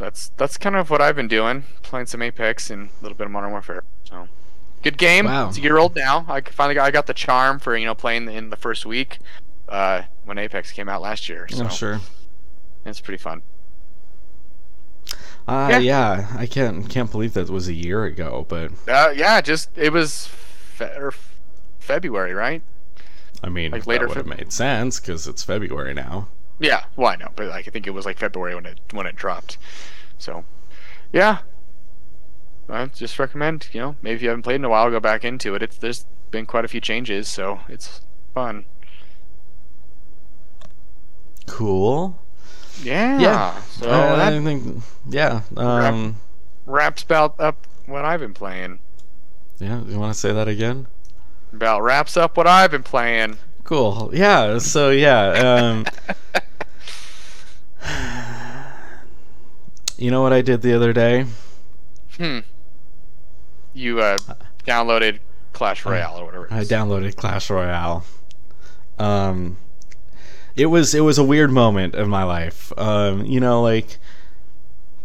that's that's kind of what I've been doing, playing some Apex and a little bit of Modern Warfare. So good game. Wow. It's a year old now. I finally got I got the charm for you know playing in the first week uh, when Apex came out last year. So Oh, sure. it's pretty fun. Uh, Yeah. yeah. I can't can't believe that was a year ago, but Uh, yeah, just it was fe- February, right? I mean, Like that later would have Feb- made sense because it's February now. Yeah, well, I know, but like I think it was like February when it when it dropped. So, yeah, I just recommend you know maybe if you haven't played in a while, go back into it. It's there's been quite a few changes, so it's fun. Cool. Yeah. Yeah. So Uh, that I think, yeah. Um, wraps about up what I've been playing. yeah. You want to say that again? About wraps up what I've been playing. Cool. Yeah. So yeah. Um, you know what I did the other day? Hmm. You uh, downloaded Clash Royale or whatever. it I downloaded Clash Royale. Um, it was it was a weird moment in my life. Um, you know, like,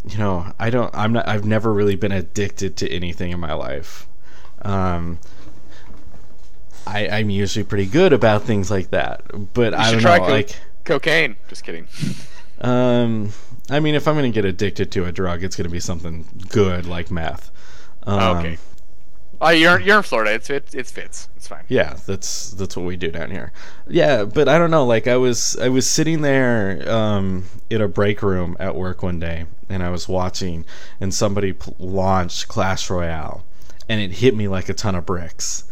you know, I don't, I'm not, I've never really been addicted to anything in my life. Um, I, I'm usually pretty good about things like that, but I should don't know, co- like, Cocaine. Just kidding. um, I mean, if I'm gonna get addicted to a drug, it's gonna be something good like meth. Um, okay. Oh, you're you're in Florida. It's it, it's fits. It's fine. Yeah, that's that's what we do down here. Yeah, but I don't know. Like I was I was sitting there um, in a break room at work one day, and I was watching, and somebody p- launched Clash Royale, and it hit me like a ton of bricks.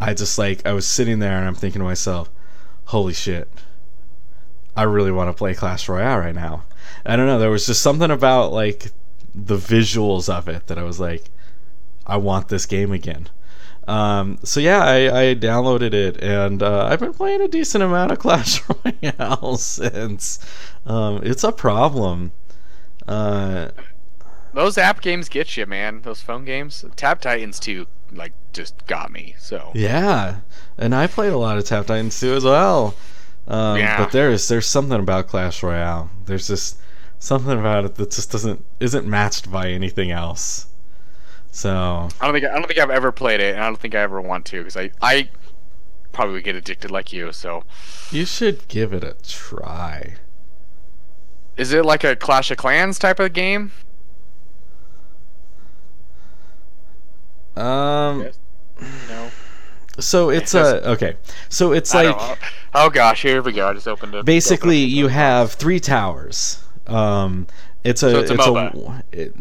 I just like I was sitting there, and I'm thinking to myself, "Holy shit." I really want to play Clash Royale right now. I don't know. There was just something about like the visuals of it that I was like, I want this game again. Um, so yeah, I, I downloaded it and uh, I've been playing a decent amount of Clash Royale since. Um, it's a problem. Uh, Those app games get you, man. Those phone games. Tap Titans 2, like, just got me. So yeah, and I played a lot of Tap Titans too as well. Um, Yeah. But there's there's something about Clash Royale. There's just something about it that just doesn't isn't matched by anything else. So I don't think I don't think I've ever played it, and I don't think I ever want to because I I probably would get addicted like you. So you should give it a try. is it like a Clash of Clans type of game? Um. No. So it's a okay. So it's I like. Oh gosh, here we go. I just opened it. basically opened you have three towers. Um, it's a So it's a it-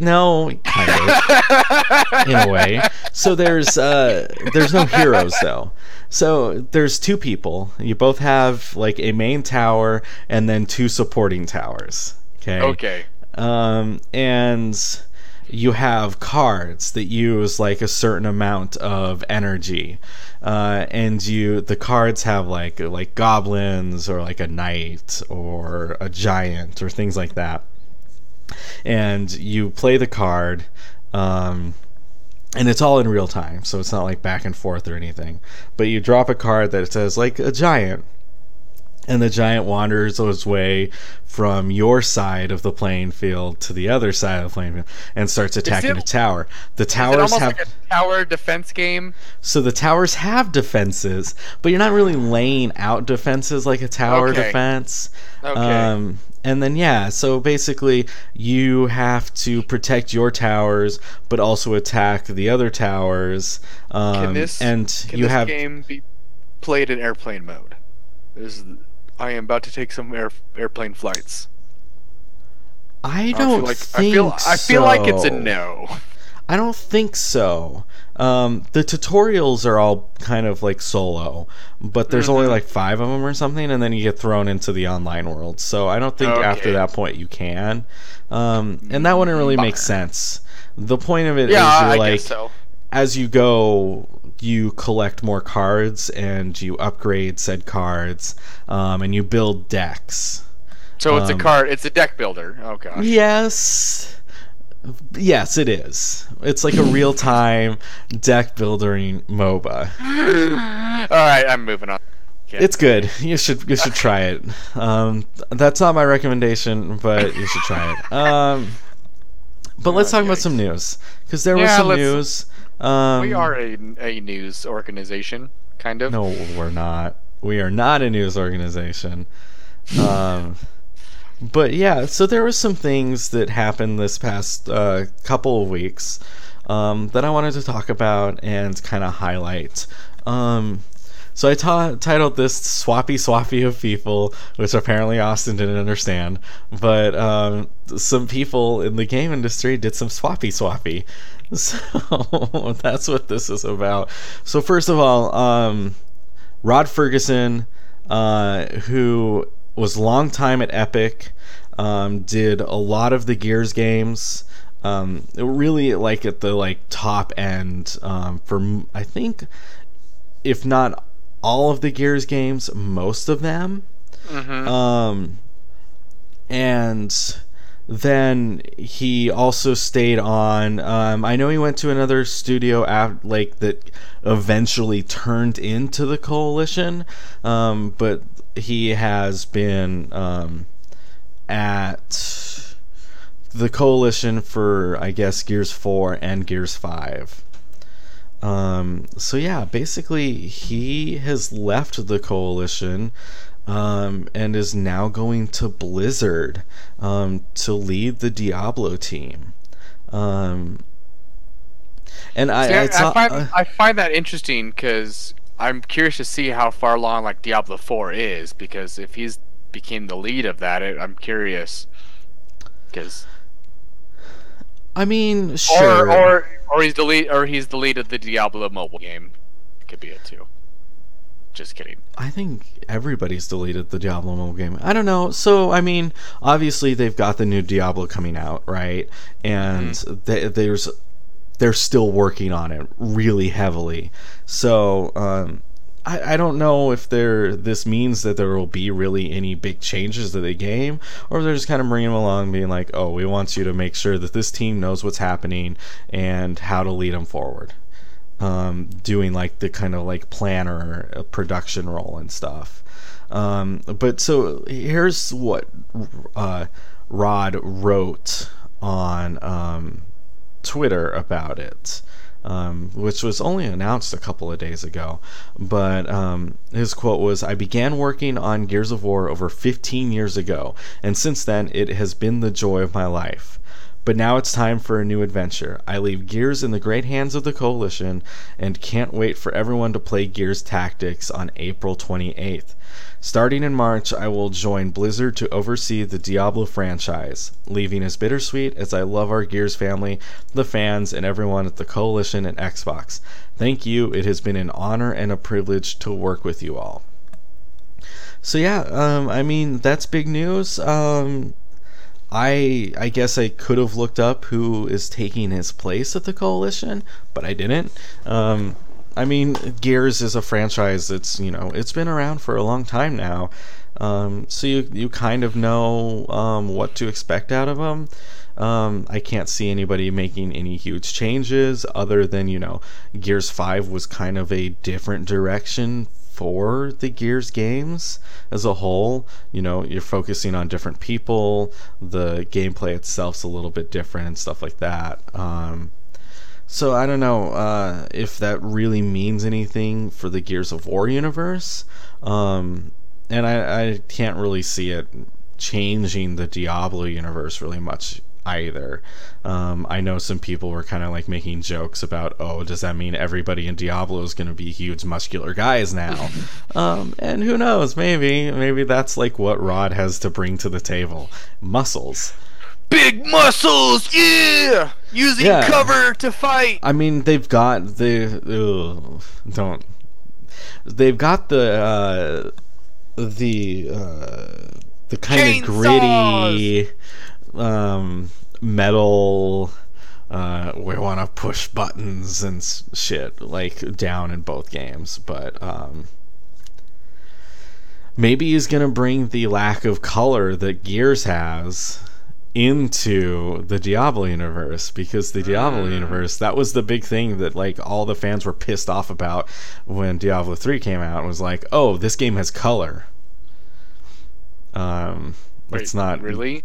no kind of in a way. So there's uh there's no heroes though. So there's two people. You both have like a main tower and then two supporting towers. Okay. Okay. um, and you have cards that use like a certain amount of energy uh, and you the cards have like like goblins or like a knight or a giant or things like that. And you play the card um, and it's all in real time so it's not like back and forth or anything. But you drop a card that says like a giant and the giant wanders his way from your side of the playing field to the other side of the playing field and starts attacking it- the tower. The towers have like a tower defense game? so the towers have defenses, but you're not really laying out defenses like a tower Okay. defense. Okay. Um, and then yeah, so basically you have to protect your towers, but also attack the other towers. Um, Can this and can you this have game be played in airplane mode? This is, I am about to take some air, airplane flights. I I don't feel like think I feel I feel like it's a no. I don't think so. Um, the tutorials are all kind of like solo, but there's only Mhm. like five of them or something, and then you get thrown into the online world. So I don't think after that point you can. Um, and that wouldn't really make sense. The point of it is Yeah, you're I like so. As you go, you collect more cards and you upgrade said cards, um, and you build decks. So it's a um, card. It's a deck builder. Oh gosh. Yes. Yes, it is. It's like a real time deck building MOBA. All right, I'm moving on. Okay. It's good. You should you should try it. Um, that's not my recommendation, but you should try it. Um, but let's talk about some news because there was some let's- news. Um, we are a, a news organization, kind of. No, we're not. We are not a news organization. Um, but yeah, so there were some things that happened this past uh, couple of weeks um, that I wanted to talk about and kind of highlight. Um, so I ta- titled this "Swappy Swappy of People," which apparently Austin didn't understand. But um, some people in the game industry did some swappy swappy. So that's what this is about. So first of all, um, Rod Ferguson, uh, who was long time at Epic, um, did a lot of the Gears games. Um, really like at the like top end um, for I think if not all of the Gears games, most of them. hmm Um, and then he also stayed on. Um, I know he went to another studio like that eventually turned into the coalition, um, but he has been um, at the coalition for I guess Gears Four and Gears Five. Um, so yeah, basically he has left the coalition um, and is now going to Blizzard um, to lead the Diablo team. Um, and I, See, I, I, I saw, find uh, I find that interesting because I'm curious to see how far along like Diablo Four is because if he's became the lead of that, it, I'm curious because I mean, sure. or or or he's the lead or he's the lead of the Diablo mobile game. Could be it too. Just kidding. I think everybody's deleted the Diablo mobile game. I don't know. So, I mean, obviously they've got the new Diablo coming out, right? And th- there's they're still working on it really heavily. So, um, I, I don't know if there this means that there will be really any big changes to the game, or if they're just kind of bringing them along, being like, "Oh, we want you to make sure that this team knows what's happening and how to lead them forward." Um, doing like the kind of like planner uh, production role and stuff. Um, but so here's what uh, Rod wrote on um, Twitter about it. Um, which was only announced a couple of days ago. But um, his quote was I began working on Gears of War over 15 years ago, and since then it has been the joy of my life. But now it's time for a new adventure. I leave Gears in the great hands of the Coalition and can't wait for everyone to play Gears Tactics on April 28th. Starting in March, I will join Blizzard to oversee the Diablo franchise. Leaving as bittersweet as I love our Gears family, the fans, and everyone at the Coalition and Xbox. Thank you. It has been an honor and a privilege to work with you all. So yeah, um, I mean that's big news. Um, I I guess I could have looked up who is taking his place at the coalition, but I didn't. Um, I mean, Gears is a franchise that's you know it's been around for a long time now, um, so you you kind of know um, what to expect out of them. Um, I can't see anybody making any huge changes other than you know Gears Five was kind of a different direction for the Gears games as a whole. You know, you're focusing on different people, the gameplay itself's a little bit different and stuff like that. Um, so I don't know uh, if that really means anything for the Gears of War universe, um, and I, I can't really see it changing the Diablo universe really much either. Um, I know some people were kind of like making jokes about, oh, does that mean everybody in Diablo is going to be huge muscular guys now? um, and who knows? Maybe, maybe that's like what Rod has to bring to the table: muscles. Big muscles, yeah. Using Yeah. cover to fight. I mean, they've got the ugh, don't. They've got the uh, the uh, the kind of gritty um, metal. Uh, we want to push buttons and shit like down in both games, but um, maybe he's gonna bring the lack of color that Gears has into the Diablo universe because the Diablo Mm. universe that was the big thing that like all the fans were pissed off about when Diablo 3 came out was like, "Oh, this game has color." Um it's not really.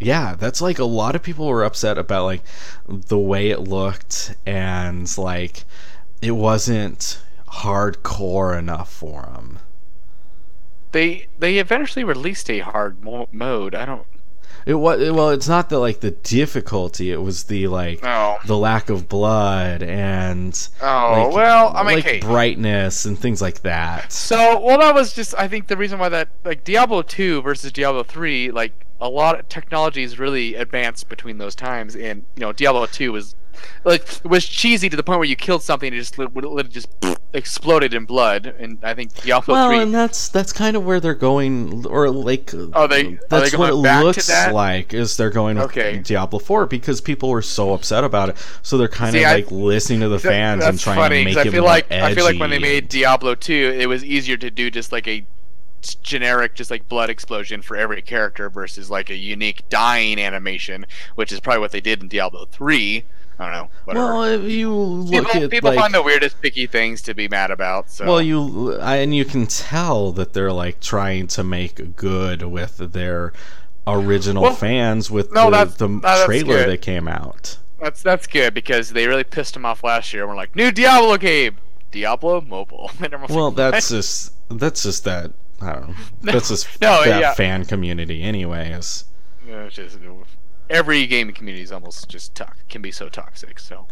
Yeah, that's like a lot of people were upset about like the way it looked and like it wasn't hardcore enough for them. They they eventually released a hard mo- mode. I don't. It was well, it's not the like the difficulty; it was the like Oh. the lack of blood and Oh like, well, I mean, like okay. brightness and things like that. So, well, that was just I think the reason why that like Diablo two versus Diablo three, like a lot of technology is really advanced between those times, and you know Diablo two was like it was cheesy to the point where you killed something and it just lit, just exploded in blood, and I think Diablo Well, three. and that's that's kind of where they're going, or like Oh, they- are that's they what it looks like. Is they're going with Okay. Diablo Four because people were so upset about it, so they're kind See, of I- like listening to the fans and trying funny to make it I feel like I feel like when they made Diablo two, it was easier to do just like a generic, just like blood explosion for every character versus like a unique dying animation, which is probably what they did in Diablo three. I don't know. Whatever. Well, if you look people at people like, find the weirdest picky things to be mad about. So Well, you I, and you can tell that they're like trying to make good with their original Well, fans with no, the, the no, trailer good. that came out. that's that's good because they really pissed them off last year. We're like, new Diablo game, Diablo mobile. Well, like, that's just that's just that I don't know. No, that's just no, that yeah. fan community, anyways. Just, every gaming community is almost just to- can be so toxic. So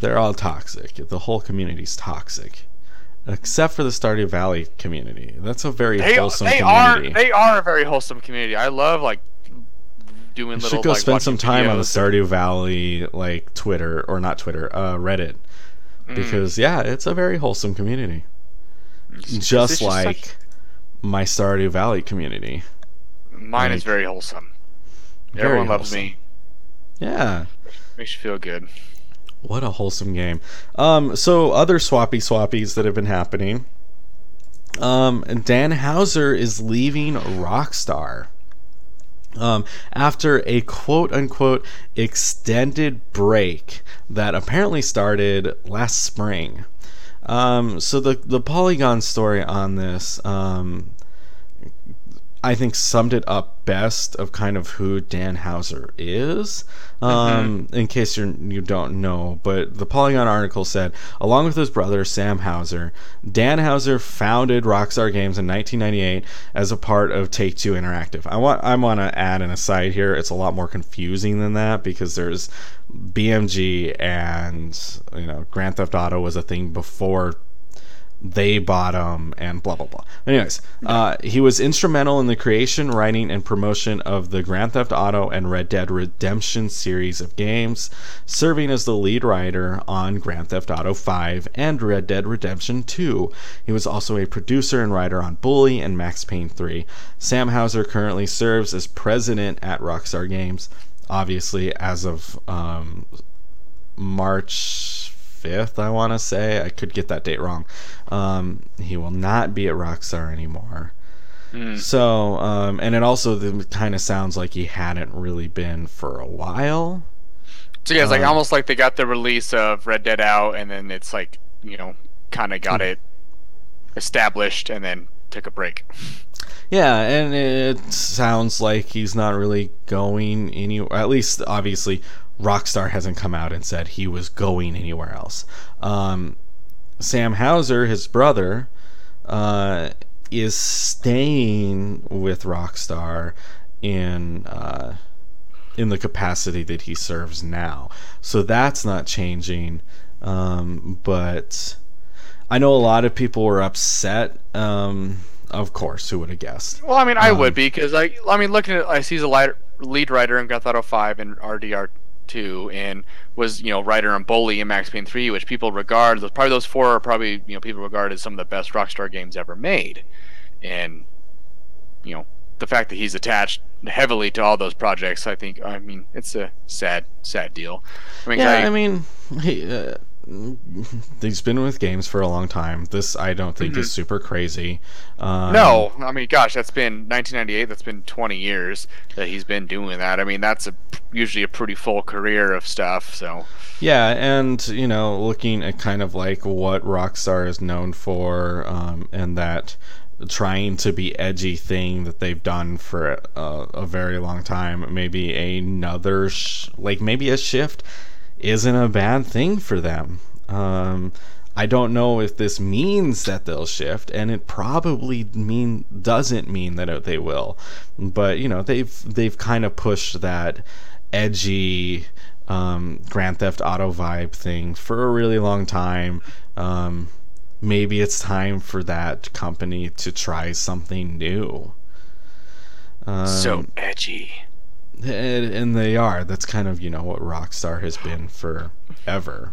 They're all toxic. The whole community's toxic, except for the Stardew Valley community. That's a very they wholesome they are community. they are a very wholesome community. I love like doing you little should go like, spend some time on the. Stardew Valley, like Twitter or not Twitter, uh, Reddit, Mm. because yeah, it's a very wholesome community. It's- just like such- my Stardew Valley community. mine is very wholesome. Very Everyone loves wholesome. me. Yeah. Makes you feel good. What a wholesome game. Um, so other swappy swappies that have been happening. Um, Dan Houser is leaving Rockstar. Um, after a quote unquote extended break that apparently started last spring. Um, so the the Polygon story on this, um, I think summed it up best of kind of who Dan Houser is. Um, In case you you don't know, but the Polygon article said, along with his brother Sam Houser, Dan Houser founded Rockstar Games in 1998 as a part of Take Two Interactive. I want I want to add an aside here. It's a lot more confusing than that because there's BMG and you know Grand Theft Auto was a thing before they bought him and blah blah blah. Anyways, uh, he was instrumental in the creation, writing, and promotion of the Grand Theft Auto and Red Dead Redemption series of games, serving as the lead writer on Grand Theft Auto 5 and Red Dead Redemption 2. He was also a producer and writer on Bully and Max Payne 3. Sam Houser currently serves as president at Rockstar Games. Obviously, as of um, March 5th, I want to say. I could get that date wrong. Um, he will not be at Rockstar anymore. Mm. So, um, and it also kind of sounds like he hadn't really been for a while. So yeah, it's like Um, almost like they got the release of Red Dead out, and then it's like you know, kind of got it established, and then took a break. Yeah, and it sounds like he's not really going anywhere. At least, obviously, Rockstar hasn't come out and said he was going anywhere else. Um, Sam Houser, his brother, uh, is staying with Rockstar in uh, in the capacity that he serves now. So that's not changing. Um, but I know a lot of people were upset. Um, of course, who would have guessed? Well, I mean, I Um, would be because I, I mean, looking at, I see he's a lead writer in Grand Theft Auto Five and RDR two, and was you know writer on Bully and Max Payne three, which people regard those probably those four are probably you know people regard as some of the best Rockstar games ever made, and you know the fact that he's attached heavily to all those projects, I think, I mean, it's a sad, sad deal. I mean, Yeah, I- I mean, he, uh, he's been with games for a long time. This I don't think is super crazy. Um, no, I mean, gosh, that's been 1998. That's been 20 years that he's been doing that. I mean, that's a usually a pretty full career of stuff. So Yeah, and you know, looking at kind of like what Rockstar is known for, um, and that trying to be edgy thing that they've done for a, a very long time. Maybe another, sh- like maybe a shift isn't a bad thing for them. Um, I don't know if this means that they'll shift, and it probably mean doesn't mean that they will. But you know, they've they've kind of pushed that edgy um, Grand Theft Auto vibe thing for a really long time. Um, maybe it's time for that company to try something new. Um, so edgy. And, and, they are. That's kind of you know what Rockstar has been for, forever.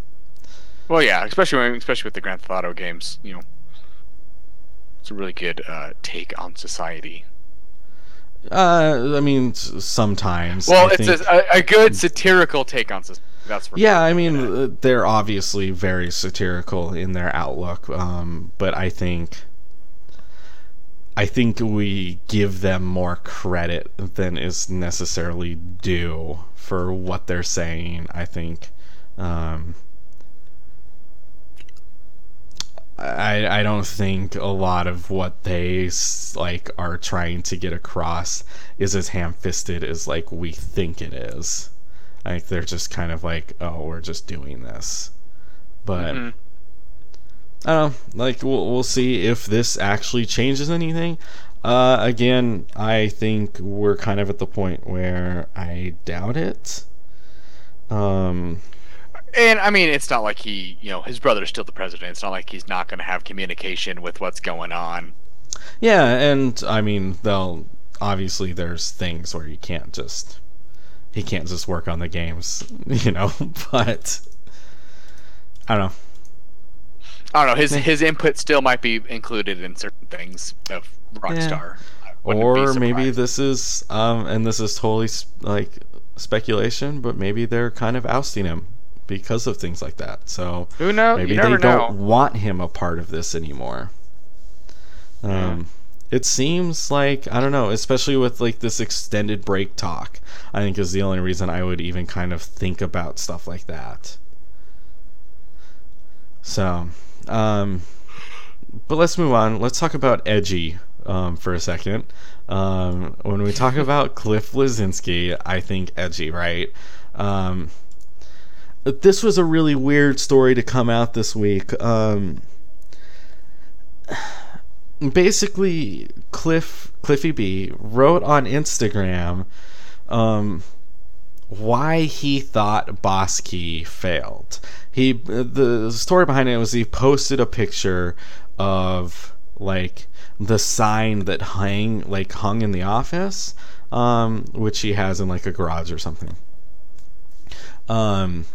Well, yeah, especially especially with the Grand Theft Auto games. You know, it's a really good uh, take on society. Uh, I mean, sometimes. Well, I it's a, a, good satirical take on society. That's yeah. I mean, uh, they're obviously very satirical in their outlook, um, but I think I think we give them more credit than is necessarily due for what they're saying. I think. Um, I, I don't think a lot of what they like are trying to get across is as ham-fisted as like we think it is. Like they're just kind of like, oh, we're just doing this, but mm-hmm. I don't know. Like we'll we'll see if this actually changes anything. Uh, again, I think we're kind of at the point where I doubt it. Um, and I mean, it's not like he, you know, his brother's still the president. It's not like he's not going to have communication with what's going on. Yeah, and I mean, they'll obviously there's things where you can't just he can't just work on the games, you know. But I don't know. I don't know. His his input still might be included in certain things of Rockstar. Yeah. Or maybe this is um, and this is totally like speculation, but maybe they're kind of ousting him because of things like that. So who knows? Maybe they don't know. want him a part of this anymore. Um, yeah it seems like I don't know, especially with like this extended break talk. I think is the only reason I would even kind of think about stuff like that. So, um, but let's move on. Let's talk about edgy um, for a second. Um, when we talk about Cliff Bleszinski, I think edgy, right? Um, this was a really weird story to come out this week. Um, basically Cliff Cliffy B wrote on Instagram um, why he thought Boss Key failed. He the story behind it was he posted a picture of like the sign that hung like hung in the office, um, which he has in like a garage or something. Um,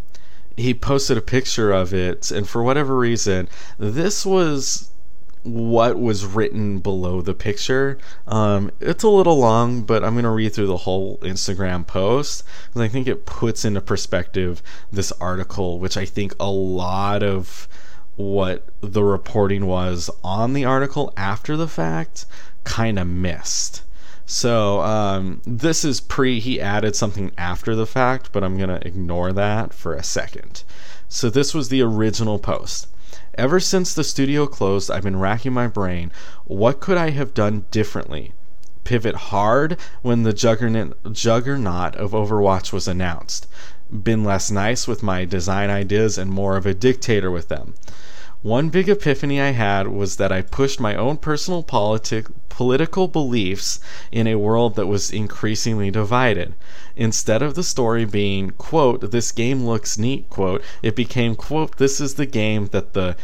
he posted a picture of it, and for whatever reason, this was what was written below the picture. Um, it's a little long, but I'm going to read through the whole Instagram post because I think it puts into perspective this article, which I think a lot of what the reporting was on the article after the fact kind of missed. So um, this is pre, he added something after the fact, but I'm going to ignore that for a second. So this was the original post. Ever since the studio closed, I've been racking my brain. What could I have done differently? Pivot hard when the juggernaut, of Overwatch was announced. Been less nice with my design ideas and more of a dictator with them. One big epiphany I had was that I pushed my own personal politic, political beliefs in a world that was increasingly divided. Instead of the story being, quote, this game looks neat, quote, it became, quote, this is the game that the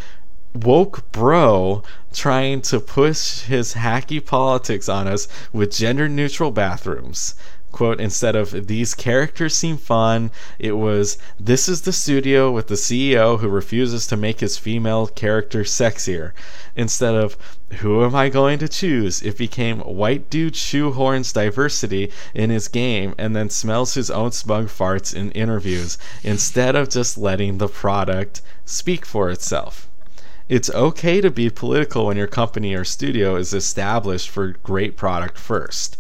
woke bro trying to push his hacky politics on us with gender neutral bathrooms. Quote instead of these characters seem fun it was this is the studio with the ceo who refuses to make his female character sexier. Instead of who am i going to choose? it became white dude shoehorns diversity in his game and then smells his own smug farts in interviews instead of just letting the product speak for itself. It's okay to be political when your company or studio is established for great product first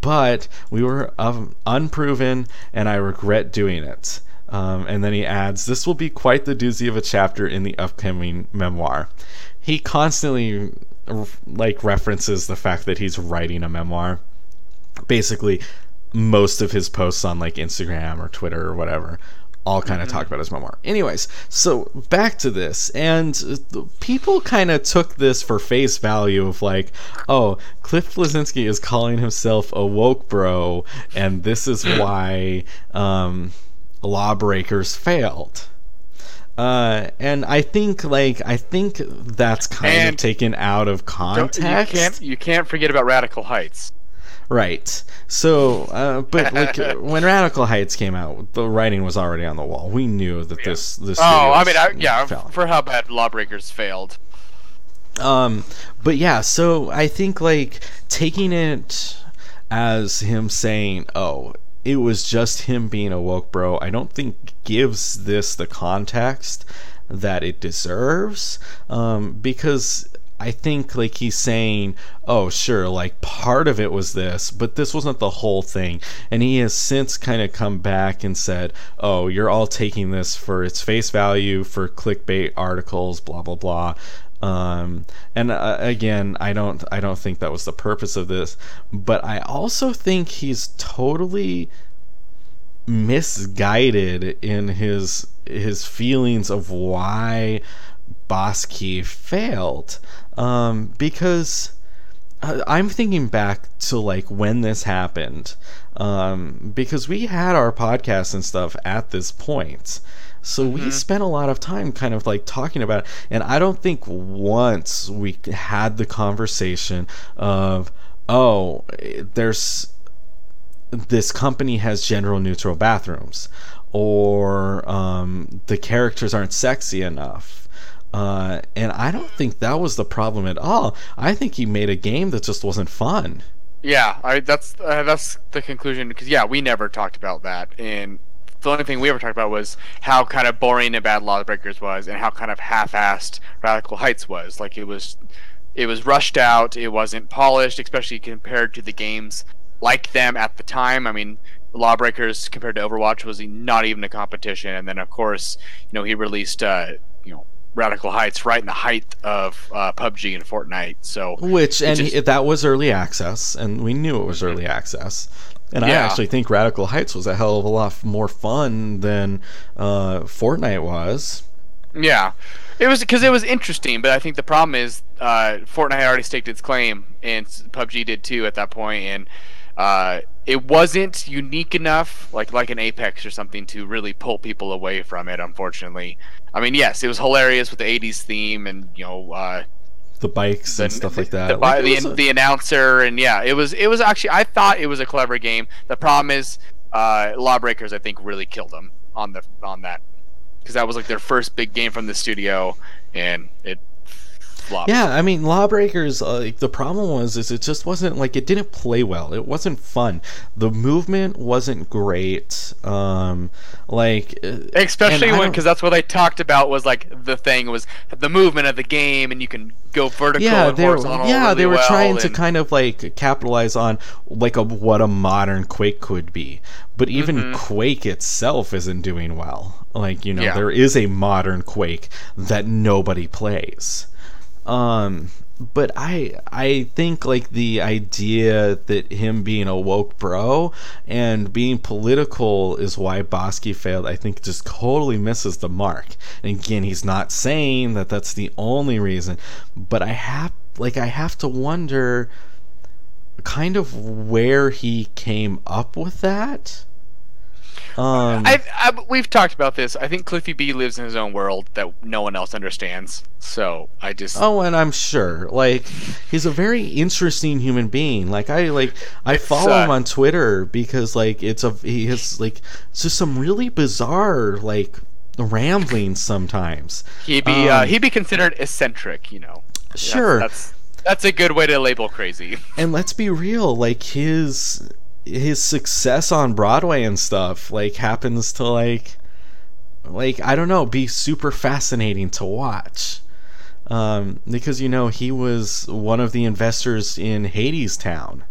but we were um, unproven, and I regret doing it. Um, and then he adds, This will be quite the doozy of a chapter in the upcoming memoir. He constantly like references the fact that he's writing a memoir. Basically, most of his posts on like Instagram or Twitter or whatever all kind of mm-hmm. talk about his memoir. Anyways, so back to this, and people kind of took this for face value of like, oh, Cliff Bleszinski is calling himself a woke bro, and this is why um, Lawbreakers failed. Uh, and I think like I think that's kind and of taken out of context. You can't you can't forget about Radical Heights. Right. So, uh, but like when Radical Heights came out, the writing was already on the wall. We knew that yeah. this this. Oh, I mean, I, yeah, for how bad Lawbreakers failed. Um, but yeah, so I think like taking it as him saying, "Oh, it was just him being a woke bro," I don't think gives this the context that it deserves. Um, because I think like he's saying, oh, sure, like part of it was this, but this wasn't the whole thing. And he has since kind of come back and said, oh, you're all taking this for its face value for clickbait articles, blah, blah, blah. Um, and uh, again, I don't, I don't think that was the purpose of this, but I also think he's totally misguided in his his feelings of why Boss Key failed um, because I'm thinking back to like when this happened, um, because we had our podcast and stuff at this point. So mm-hmm. we spent a lot of time kind of like talking about it. And I don't think once we had the conversation of, oh, there's this company has general neutral bathrooms, or um, the characters aren't sexy enough uh, and I don't think that was the problem at all. I think he made a game that just wasn't fun. Yeah, I, that's uh, that's the conclusion because yeah, we never talked about that, and the only thing we ever talked about was how kind of boring and bad Lawbreakers was, and how kind of half-assed Radical Heights was. Like it was, it was rushed out. It wasn't polished, especially compared to the games like them at the time. I mean, Lawbreakers compared to Overwatch was not even a competition, and then of course, you know, he released, uh, Radical Heights right in the height of uh, PUBG and Fortnite. So which and just, that was early access, and we knew it was early access. And yeah. I actually think Radical Heights was a hell of a lot more fun than uh, Fortnite was. Yeah, it was because it was interesting, but I think the problem is uh, Fortnite already staked its claim, and PUBG did too at that point, and uh, it wasn't unique enough, like like an Apex or something, to really pull people away from it. Unfortunately, I mean, yes, it was hilarious with the '80s theme and you know uh, the bikes the, and stuff like that. The, like the, the, a... the, announcer and yeah, it was it was actually I thought it was a clever game. The problem is, uh, Lawbreakers I think really killed them on the on that because that was like their first big game from the studio and it Yeah, I mean, Lawbreakers. Uh, the problem was is it just wasn't like it didn't play well. It wasn't fun. The movement wasn't great. Um, like uh, especially when because that's what I talked about was like the thing was the movement of the game, and you can go vertical. Yeah, they were. Yeah, really they were well, trying and... to kind of like capitalize on like a what a modern Quake could be. But even mm-hmm. Quake itself isn't doing well. Like you know, yeah. there is a modern Quake that nobody plays. Um, but I I think like the idea that him being a woke bro and being political is why Boss Key failed. I think just totally misses the mark. And again, he's not saying that that's the only reason, but I have like I have to wonder kind of where he came up with that. Um, I, I, we've talked about this. I think Cliffy B lives in his own world that no one else understands. So I just Oh, and I'm sure. Like he's a very interesting human being. Like I like I follow uh, him on Twitter because like it's a he has like just some really bizarre like ramblings sometimes. he'd be uh, Um, he'd be considered eccentric. You know. That's- Sure. That's that's a good way to label crazy. and let's be real, like his his success on Broadway and stuff like happens to like like I don't know, be super fascinating to watch. Um, because you know he was one of the investors in Hadestown,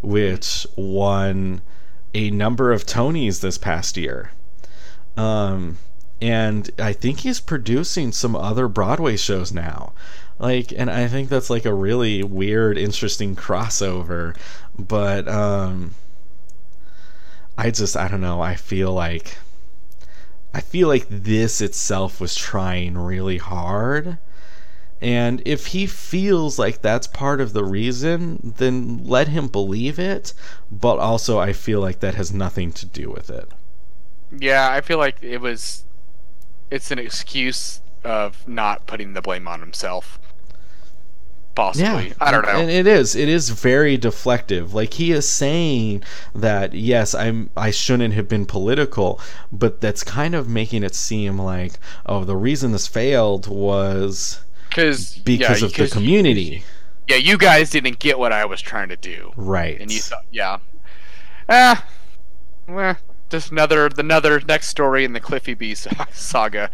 which won a number of Tonys this past year. Um, and I think he's producing some other Broadway shows now. Like, and I think that's like a really weird, interesting crossover. But um, I just, I don't know. I feel like, I feel like this itself was trying really hard. And if he feels like that's part of the reason, then let him believe it. But also, I feel like that has nothing to do with it. Yeah, I feel like it was. It's an excuse of not putting the blame on himself. Possibly, I don't know. And it is. It is very deflective. Like he is saying that yes, I'm I shouldn't have been political, but that's kind of making it seem like oh, the reason this failed was Because because of the community. yeah, you guys didn't get what I was trying to do, right. and you thought, yeah, ah, well, just another another next story in the Cliffy B saga.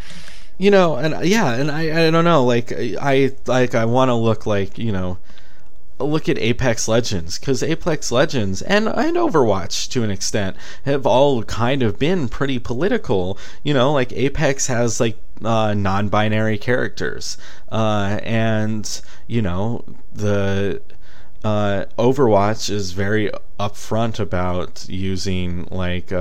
You know and yeah and i i don't know like i like i want to look like you know look at apex legends because apex legends and and overwatch to an extent have all kind of been pretty political you know like apex has like uh, non-binary characters uh, and you know the uh, Overwatch is very upfront about using like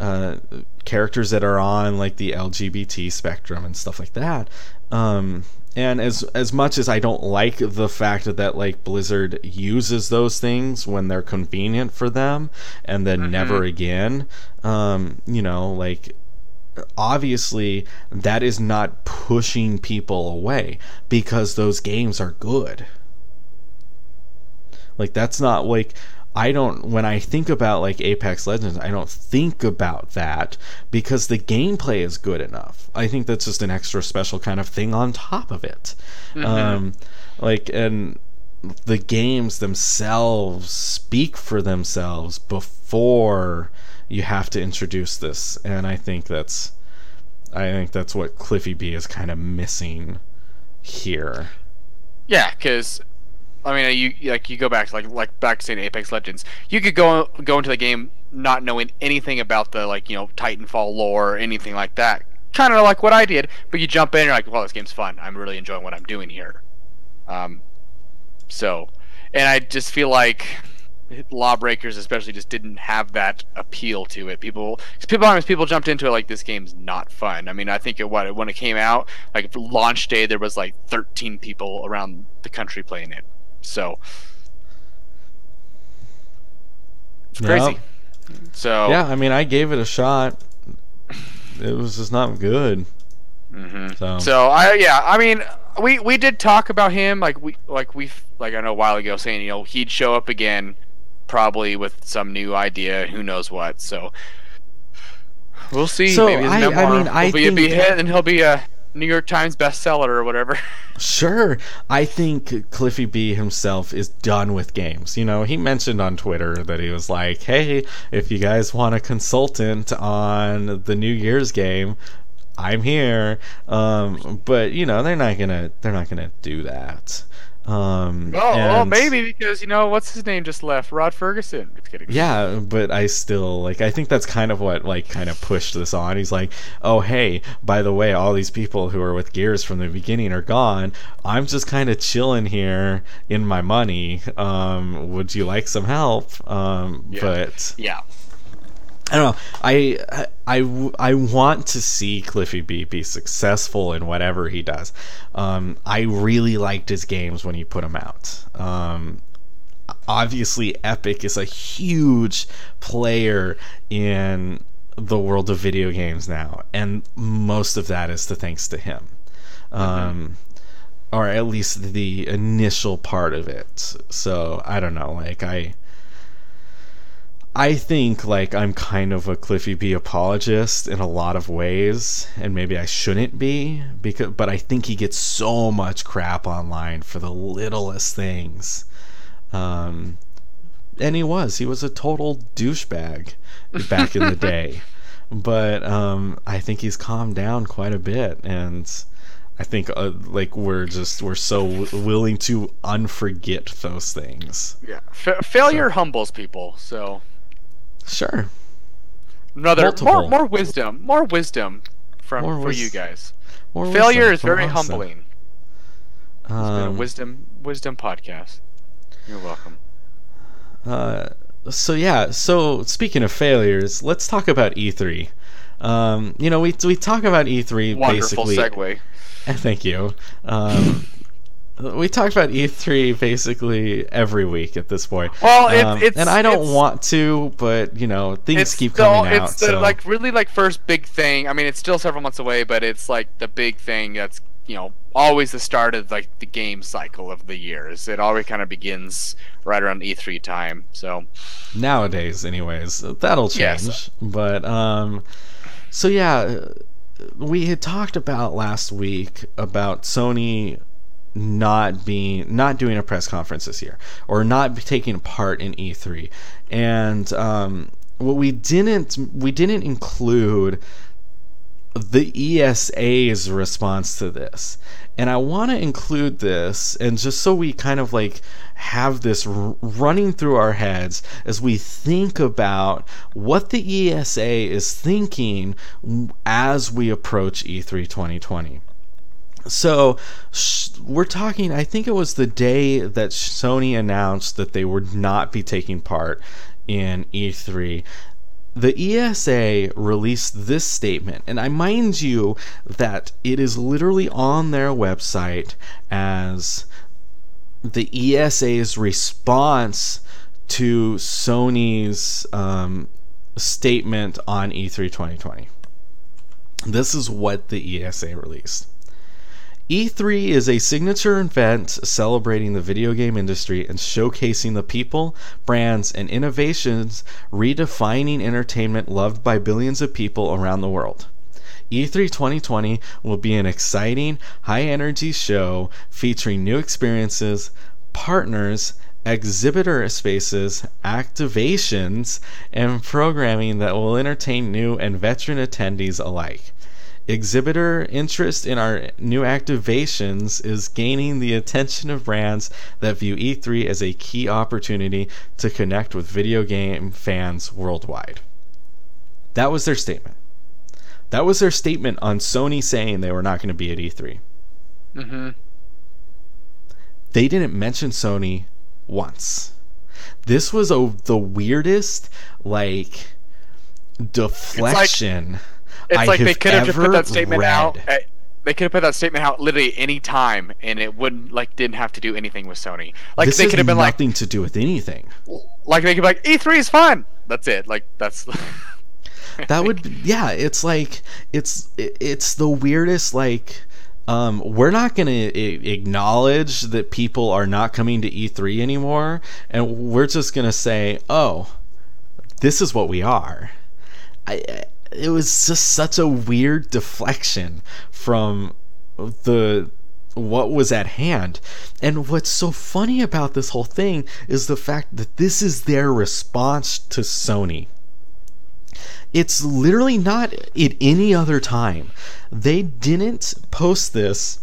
uh, characters that are on like the LGBT spectrum and stuff like that. Um, and as as much as I don't like the fact that like Blizzard uses those things when they're convenient for them, and then Mhm. never again, um, you know, like obviously that is not pushing people away because those games are good. Like that's not like I don't when I think about like Apex Legends, I don't think about that because the gameplay is good enough. I think that's just an extra special kind of thing on top of it. Mhm. Um like and the games themselves speak for themselves before you have to introduce this and I think that's I think that's what Cliffy B is kind of missing here. Yeah, because I mean, you like you go back to like like back to Apex Legends. You could go go into the game not knowing anything about the like you know Titanfall lore or anything like that. Kind of like what I did, but you jump in and you're like, well, this game's fun. I'm really enjoying what I'm doing here. Um, so, and I just feel like Lawbreakers especially just didn't have that appeal to it. People, cause people, honest, people jumped into it like this game's not fun. I mean, I think it what when it came out, like launch day, there was like 13 people around the country playing it. So it's crazy. Yep. So Yeah, I mean, I gave it a shot. It was just not good. mhm. So, So I yeah, I mean we we did talk about him like we like we like I know a while ago saying you know he'd show up again probably with some new idea who knows what so we'll see So, maybe his I- I mean, I will be a and he'll be a New York Times bestseller or whatever sure, I think Cliffy B himself is done with games. You know, he mentioned on Twitter that he was like, "Hey, if you guys want a consultant on the new Gears game, I'm here." Um, but you know, they're not gonna they're not gonna do that. Um, oh well, maybe because you know what's his name just left Rod Fergusson just kidding Yeah, but I still like I think that's kind of what like kind of pushed this on. He's like, "Oh, hey, by the way, all these people who are with Gears from the beginning are gone. I'm just kind of chilling here in my money. Um, would you like some help?" Um, Yeah. but yeah I don't know. I, I, I want to see Cliffy B be successful in whatever he does. Um, I really liked his games when he put them out. Um, obviously, Epic is a huge player in the world of video games now, and most of that is to thanks to him, um, or at least the initial part of it. So I don't know, like I. I think like I'm kind of a Cliffy B apologist in a lot of ways, and maybe I shouldn't be because, but I think he gets so much crap online for the littlest things. Um, and he was he was a total douchebag back in the day, but um, I think he's calmed down quite a bit, and I think uh, like we're just we're so w- willing to unforget those things. Yeah, Fa- failure so. humbles people. So Sure. Another Multiple. more more wisdom, more wisdom from more for wis- you guys. More Failure is very awesome. humbling. Um, it's been a wisdom wisdom podcast. You're welcome. Uh, so yeah. So speaking of failures, let's talk about E3. Um, you know, we we talk about E3 Wonderful basically. segue. Thank you. Um, we talk about E3 basically every week at this point. Well, it's, um, it's and I don't want to, but you know things keep still, coming out. It's the so. like really like first big thing. I mean, it's still several months away, but it's like the big thing that's you know always the start of like the game cycle of the years. It always kind of begins right around E3 time. So nowadays, anyways, that'll change. Yes. But um, so yeah. We had talked about last week about Sony not being not doing a press conference this year or not taking part in E3 and um, what we didn't we didn't include the ESA's response to this. And I want to include this, and just so we kind of like have this r- running through our heads as we think about what the ESA is thinking as we approach E3 2020. So we're talking, I think it was the day that Sony announced that they would not be taking part in E3. The ESA released this statement, and I mind you that it is literally on their website as the ESA's response to Sony's um, statement on E3 2020. This is what the ESA released. E3 is a signature event celebrating the video game industry and showcasing the people, brands, and innovations redefining entertainment loved by billions of people around the world. E3 2020 will be an exciting, high energy show featuring new experiences, partners, exhibitor spaces, activations, and programming that will entertain new and veteran attendees alike. Exhibitor interest in our new activations is gaining the attention of brands that view E3 as a key opportunity to connect with video game fans worldwide. That was their statement. That was their statement on Sony saying they were not going to be at E3. Mm-hmm. They didn't mention Sony once. This was a, the weirdest, like, deflection. It's I like they could have just put that statement read. out. At, they could have put that statement out literally any time, and it wouldn't like didn't have to do anything with Sony. Like this they could have been like nothing like to do with anything. Like they could be like E3 is fun. That's it. Like that's. that would yeah. It's like it's it's the weirdest like. Um, we're not going to acknowledge that people are not coming to E3 anymore, and we're just going to say, "Oh, this is what we are." I, it was just such a weird deflection from the what was at hand. And what's so funny about this whole thing is the fact that this is their response to Sony. It's literally not at any other time. They didn't post this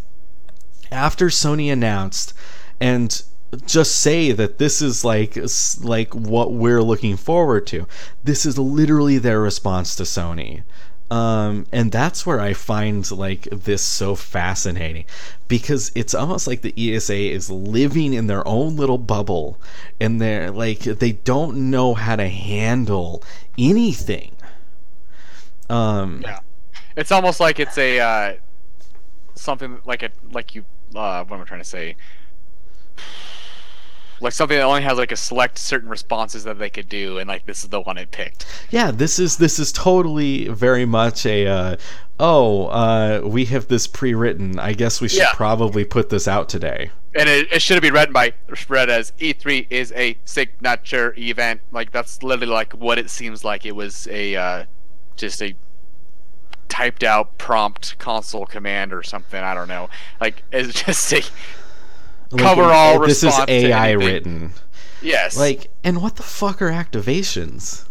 after Sony announced and just say that this is like like what we're looking forward to. This is literally their response to Sony. Um, and that's where I find like this so fascinating because it's almost like the ESA is living in their own little bubble and they're like they don't know how to handle anything. Um, yeah, it's almost like it's a uh, something like a like you uh, what am I trying to say? Like something that only has like a select certain responses that they could do, and like this is the one it picked. Yeah, this is this is totally very much a. Uh, oh, uh, we have this pre-written. I guess we should Yeah. probably put this out today. And it, it should be read by read as E3 is a signature event. Like that's literally like what it seems like. It was a uh, just a typed out prompt console command or something. I don't know. Like it's just a Like, Cover it- all This is AI written. yes. Like, and what the fuck are activations?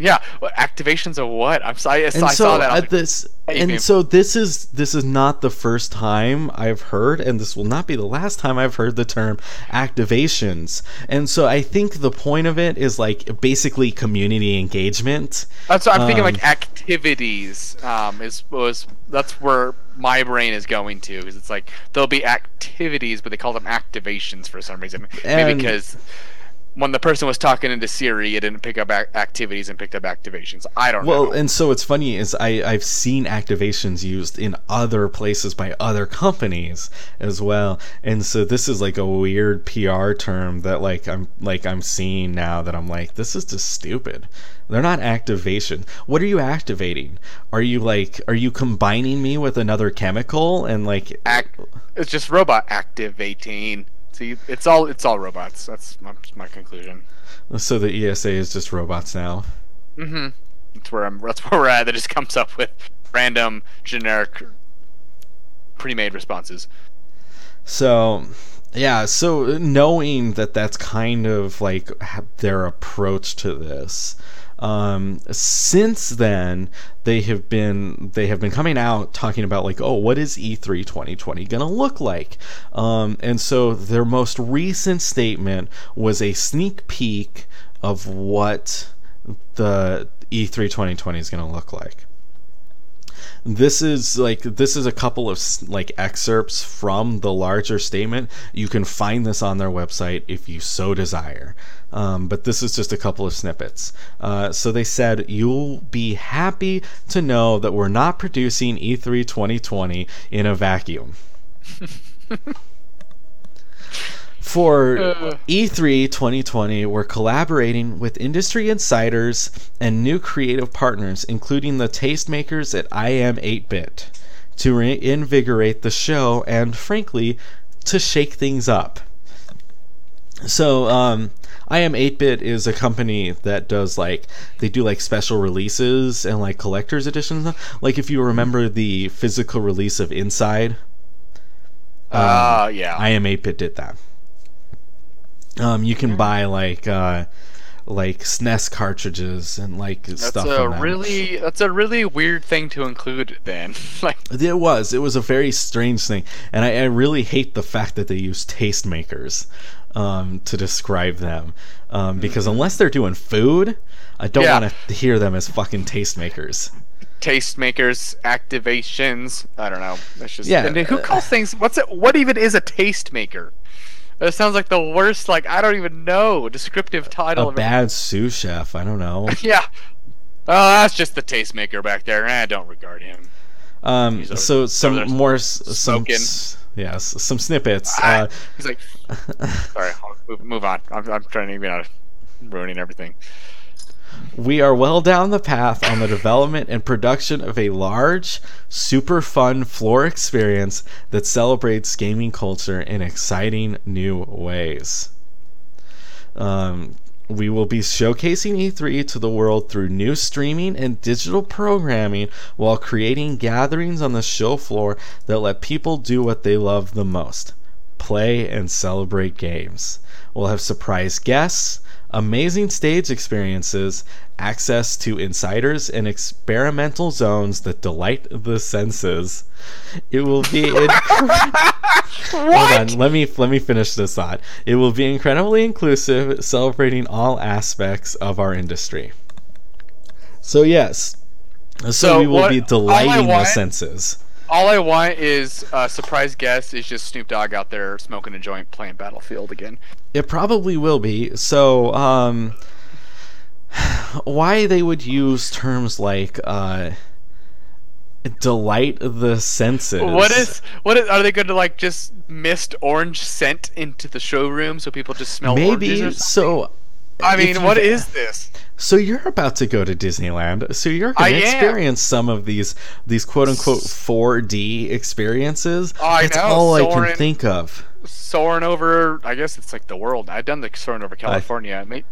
Yeah, activations of what? I'm sorry. I, and I so saw that. At like, this Hey, and babe. so this is this is not the first time I've heard and this will not be the last time I've heard the term activations. And so I think the point of it is like basically community engagement. That's what I'm thinking. Um, Like activities um, is was that's where my brain is going to because it's like there'll be activities, but they call them activations for some reason. Maybe because when the person was talking into Siri, it didn't pick up ac- activities and picked up activations. I don't Well, know. Well, and so what's funny is I, I've seen activations used in other places by other companies as well. And so this is like a weird PR term that like I'm like I'm seeing now that I'm like, this is just stupid. They're not activation. What are you activating? Are you like are you combining me with another chemical and like Act, it's just robot activating. See, it's all it's all robots. That's my, my conclusion. so the ESA is just robots now? Mm-hmm. That's where I'm. That's where we're at. That just comes up with random generic pre-made responses. So, yeah, so knowing that that's kind of like their approach to this. Um, since then, they have been they have been coming out talking about like, oh, what is E E3 2020 gonna look like? Um, and so their most recent statement was a sneak peek of what the E E3 2020 is gonna look like this is like this is a couple of like excerpts from the larger statement. You can find this on their website if you so desire. Um, but this is just a couple of snippets. Uh, so they said you'll be happy to know that we're not producing E e3 2020 in a vacuum for Uh. E3 2020, we're collaborating with industry insiders and new creative partners, including the tastemakers at I Am 8-Bit, to reinvigorate the show and, frankly, to shake things up. So, um, I Am 8-Bit is a company that does like they do like special releases and like collector's editions. Like if you remember the physical release of Inside, Ah, yeah. I am 8-bit did that. Um, you can buy like uh, like SNES cartridges and like that's stuff. a in really that's a really weird thing to include. Then, like, It was. It was a very strange thing, and I, I really hate the fact that they use tastemakers um, to describe them, um, because unless they're doing food, I don't Yeah. want to hear them as fucking tastemakers. tastemakers, activations. I don't know. That's just Yeah, And who calls things? What's it? What even is a tastemaker? That sounds like the worst. Like I don't even know descriptive title. A of it. bad sous chef. I don't know. Yeah. Oh, that's just the tastemaker back there. Eh, don't regard him. Um, over- so some more some yes some snippets. Ah, Uh, He's like, sorry. I'll move, move on. I'm, I'm trying to be not ruining everything. We are well down the path on the development and production of a large, super fun floor experience that celebrates gaming culture in exciting new ways. Um, we will be showcasing E3 to the world through new streaming and digital programming while creating gatherings on the show floor that let people do what they love the most play and celebrate games. We'll have surprise guests, amazing stage experiences, access to insiders, and experimental zones that delight the senses. It will be incredible. Hold on, let me let me finish this thought. It will be incredibly inclusive, celebrating all aspects of our industry. So yes, so, So we will what- be all I delighting the senses. All I want is a surprise guest is just Snoop Dogg out there smoking a joint playing Battlefield again. It probably will be. So, um, why they would use terms like uh, delight the senses. What is what is? Are they going to like just mist orange scent into the showroom so people just smell maybe so? I mean, what is this? So you're about to go to Disneyland. So you're going to experience some of these these quote unquote 4D experiences. Oh, I That's know, all I can think of. Soaring over, I guess it's like the world. I've done the soaring over California. They,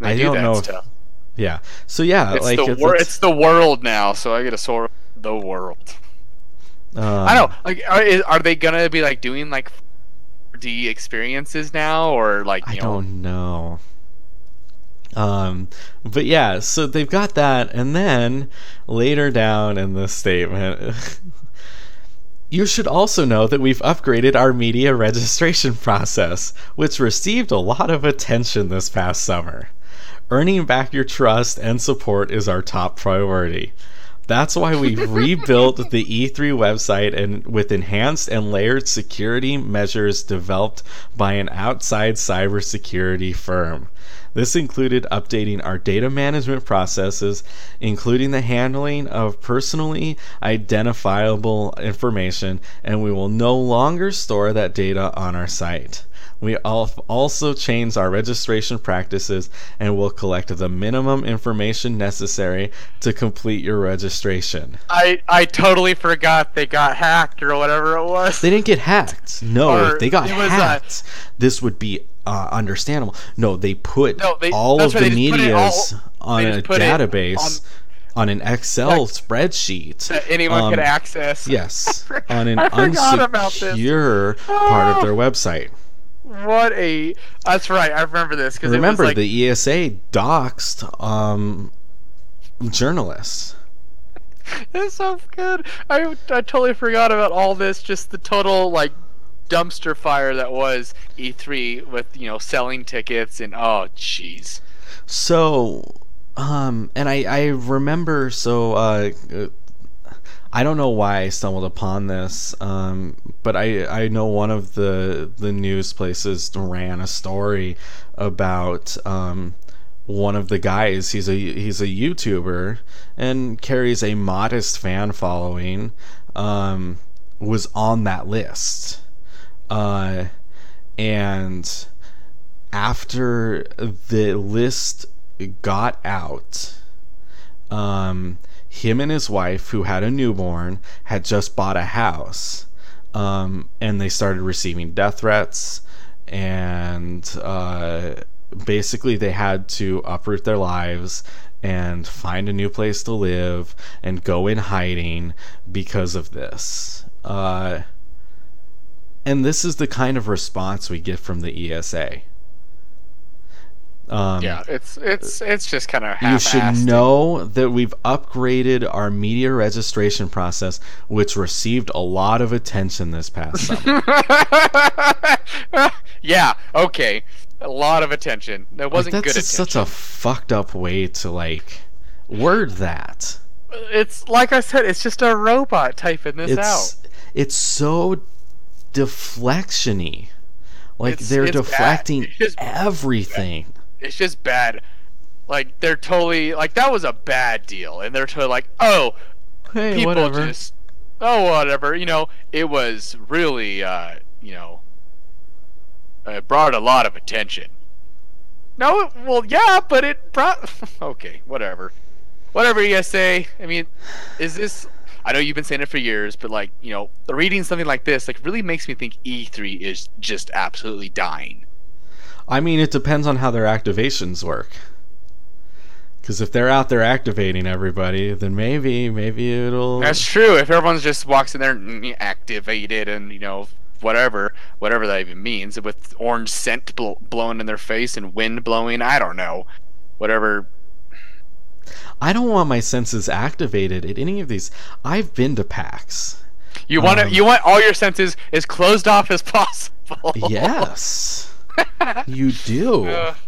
they I do don't that know if- Yeah. So yeah, It's like the it's, wor- it's- the world now, so I get to soar the world. um, I know. Like, are, are they gonna be like doing like 4D experiences now, or like I you know? don't know. Um, but yeah, so they've got that, and then later down in the statement, you should also know that we've upgraded our media registration process, which received a lot of attention this past summer. Earning back your trust and support is our top priority. That's why we've rebuilt the E3 website and with enhanced and layered security measures developed by an outside cybersecurity firm. This included updating our data management processes, including the handling of personally identifiable information, and we will no longer store that data on our site. We also changed our registration practices and will collect the minimum information necessary to complete your registration. I I totally forgot they got hacked or whatever it was. They didn't get hacked. No, they got uh, hacked, this would be uh, understandable. No, they put No, they- all of right, the they just put it all- medias on a just put it database, on, an Excel Like- spreadsheet. that anyone could um, access. Yes, on an I forgot about this. unsecure part of their website. What a. That's right. I remember this because Remember, it was like, the ESA doxed um, journalists. It's so good. I, I totally forgot about all this. Just the total like dumpster fire that was E3 with you know selling tickets and oh jeez. So, um, and I I remember so uh, uh, I don't know why I stumbled upon this, um, but I I know one of the the news places ran a story about um one of the guys he's a he's a YouTuber and carries a modest fan following um was on that list uh and after the list got out um him and his wife who had a newborn had just bought a house um and they started receiving death threats and uh basically they had to uproot their lives and find a new place to live and go in hiding because of this. Uh, and this is the kind of response we get from the ESA. Um, yeah, it's it's it's just kind of you should know that we've upgraded our media registration process, which received a lot of attention this past summer. yeah. Okay. A lot of attention. That wasn't that's good just such a fucked up way to like word that. It's like I said. It's just a robot typing this out. It's it's so deflectiony. Like It's- they're it's deflecting just- everything. It's just bad. Like they're totally like that was a bad deal, and they're totally like, oh, Hey, people whatever. just oh whatever you know it was really uh you know it brought a lot of attention no well yeah but it brought okay whatever whatever you guys say i mean is this i know you've been saying it for years but like you know reading something like this like really makes me think e3 is just absolutely dying I mean, it depends on how their activations work. Because if they're out there activating everybody, then maybe, maybe it'll. That's true. If everyone's just walks in there and mm, activated and you know whatever, whatever that even means, with orange scent bl- blowing in their face and wind blowing, I don't know, whatever. I don't want my senses activated at any of these. I've been to PAX. You want to, Um, you want all your senses as closed off as possible. Yes, you do.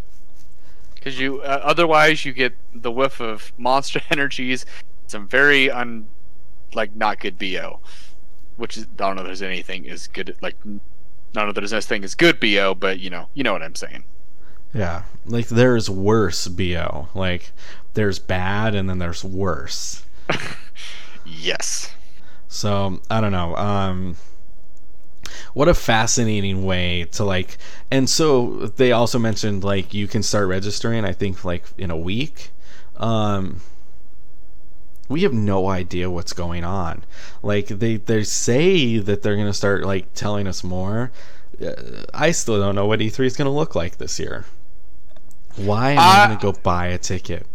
Because you, uh, otherwise you get the whiff of monster energies, some very un, like not good bo, which is I don't know if there's anything is good like. None of there's no thing as good bo, but you know, you know what I'm saying. Yeah, like there's worse bo. Like there's bad, and then there's worse. Yes. So I don't know. Um, what a fascinating way to like. And so they also mentioned like you can start registering. I think like in a week. Um, we have no idea what's going on. Like they they say that they're gonna start like telling us more. Uh, I still don't know what E3 is gonna look like this year. Why am I Uh, gonna go buy a ticket?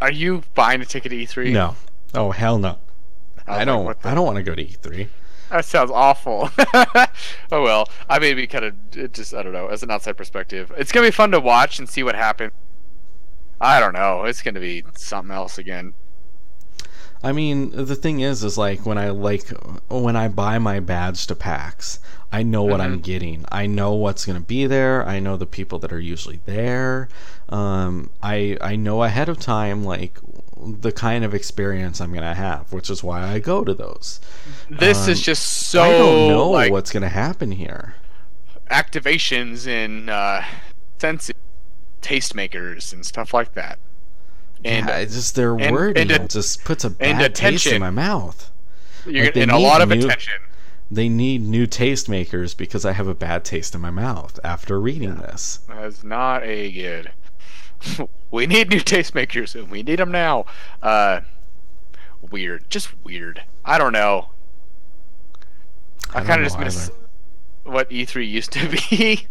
Are you buying a ticket to E3? No. Oh hell no. I, I don't. what the- I don't want to go to E E3. That sounds awful. oh well, I may be kind of it just I don't know as an outside perspective. It's gonna be fun to watch and see what happens. I don't know. It's gonna be something else again. I mean, the thing is, is like when I like when I buy my badge to PAX, I know what I'm getting. I know what's going to be there. I know the people that are usually there. Um, I I know ahead of time like the kind of experience I'm going to have, which is why I go to those. This is Um, just so I don't know like what's going to happen here. activations and uh, senses, tastemakers and stuff like that. And yeah, it's just their and- wording and just puts a bad taste in my mouth. you're like, getting a lot of new- attention. They need new tastemakers because I have a bad taste in my mouth after reading this. That's not a good. we need new tastemakers, and we need them now. Uh, weird, just weird. I don't know. I, don't kind of just miss what E3 used to be.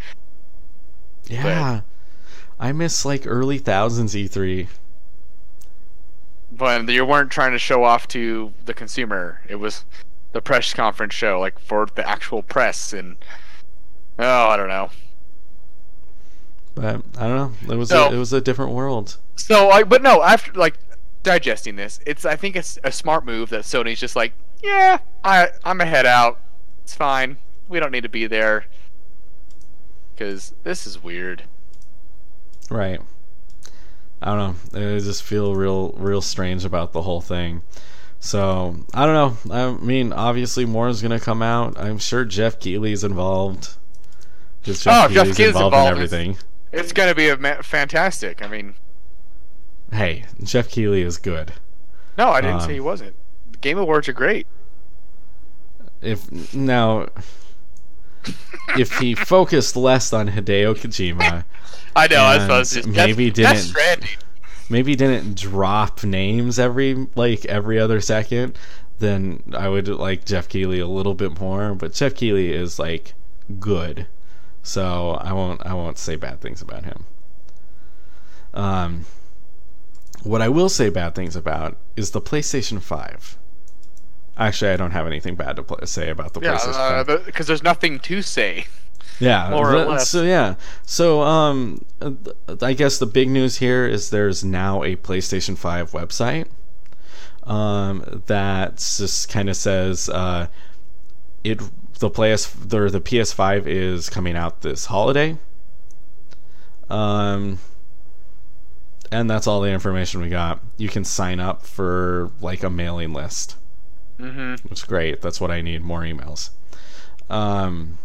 Yeah. I miss like early thousands E E3. When you weren't trying to show off to the consumer. It was the press conference show, like for the actual press, and oh, I don't know. But I don't know. It was So- a, it was a different world. So, I but no, after like digesting this, it's I think it's a smart move that Sony's just like, yeah, I I'm a head out. It's fine. We don't need to be there because this is weird. Right. I don't know. I just feel real real strange about the whole thing. So I don't know. I mean, obviously more is gonna come out. I'm sure Geoff Keighley's involved. 'Cause Oh, Geoff Keighley's Keighley's involved in everything. It's gonna be a ma- fantastic. I mean, Hey, Geoff Keighley is good. no, I didn't Um, say he wasn't. The Game Awards are great. If now, if he focused less on Hideo Kojima, I know. I just maybe Death didn't- Stranding. maybe didn't drop names every like every other second, then I would like Geoff Keighley a little bit more. But Geoff Keighley is like good, so I won't I won't say bad things about him. Um, what I will say bad things about is the PlayStation Five. Actually, I don't have anything bad to pl- say about the Yeah, PlayStation 5. because there's nothing to say. Yeah, more or less. So yeah, so um, uh, I guess the big news here is there's now a PlayStation Five website, um, that just kind of says uh, it the PS the the PS5 is coming out this holiday. Um, and that's all the information we got. You can sign up for like a mailing list. Hmm It's great. That's what I need. More emails. Um,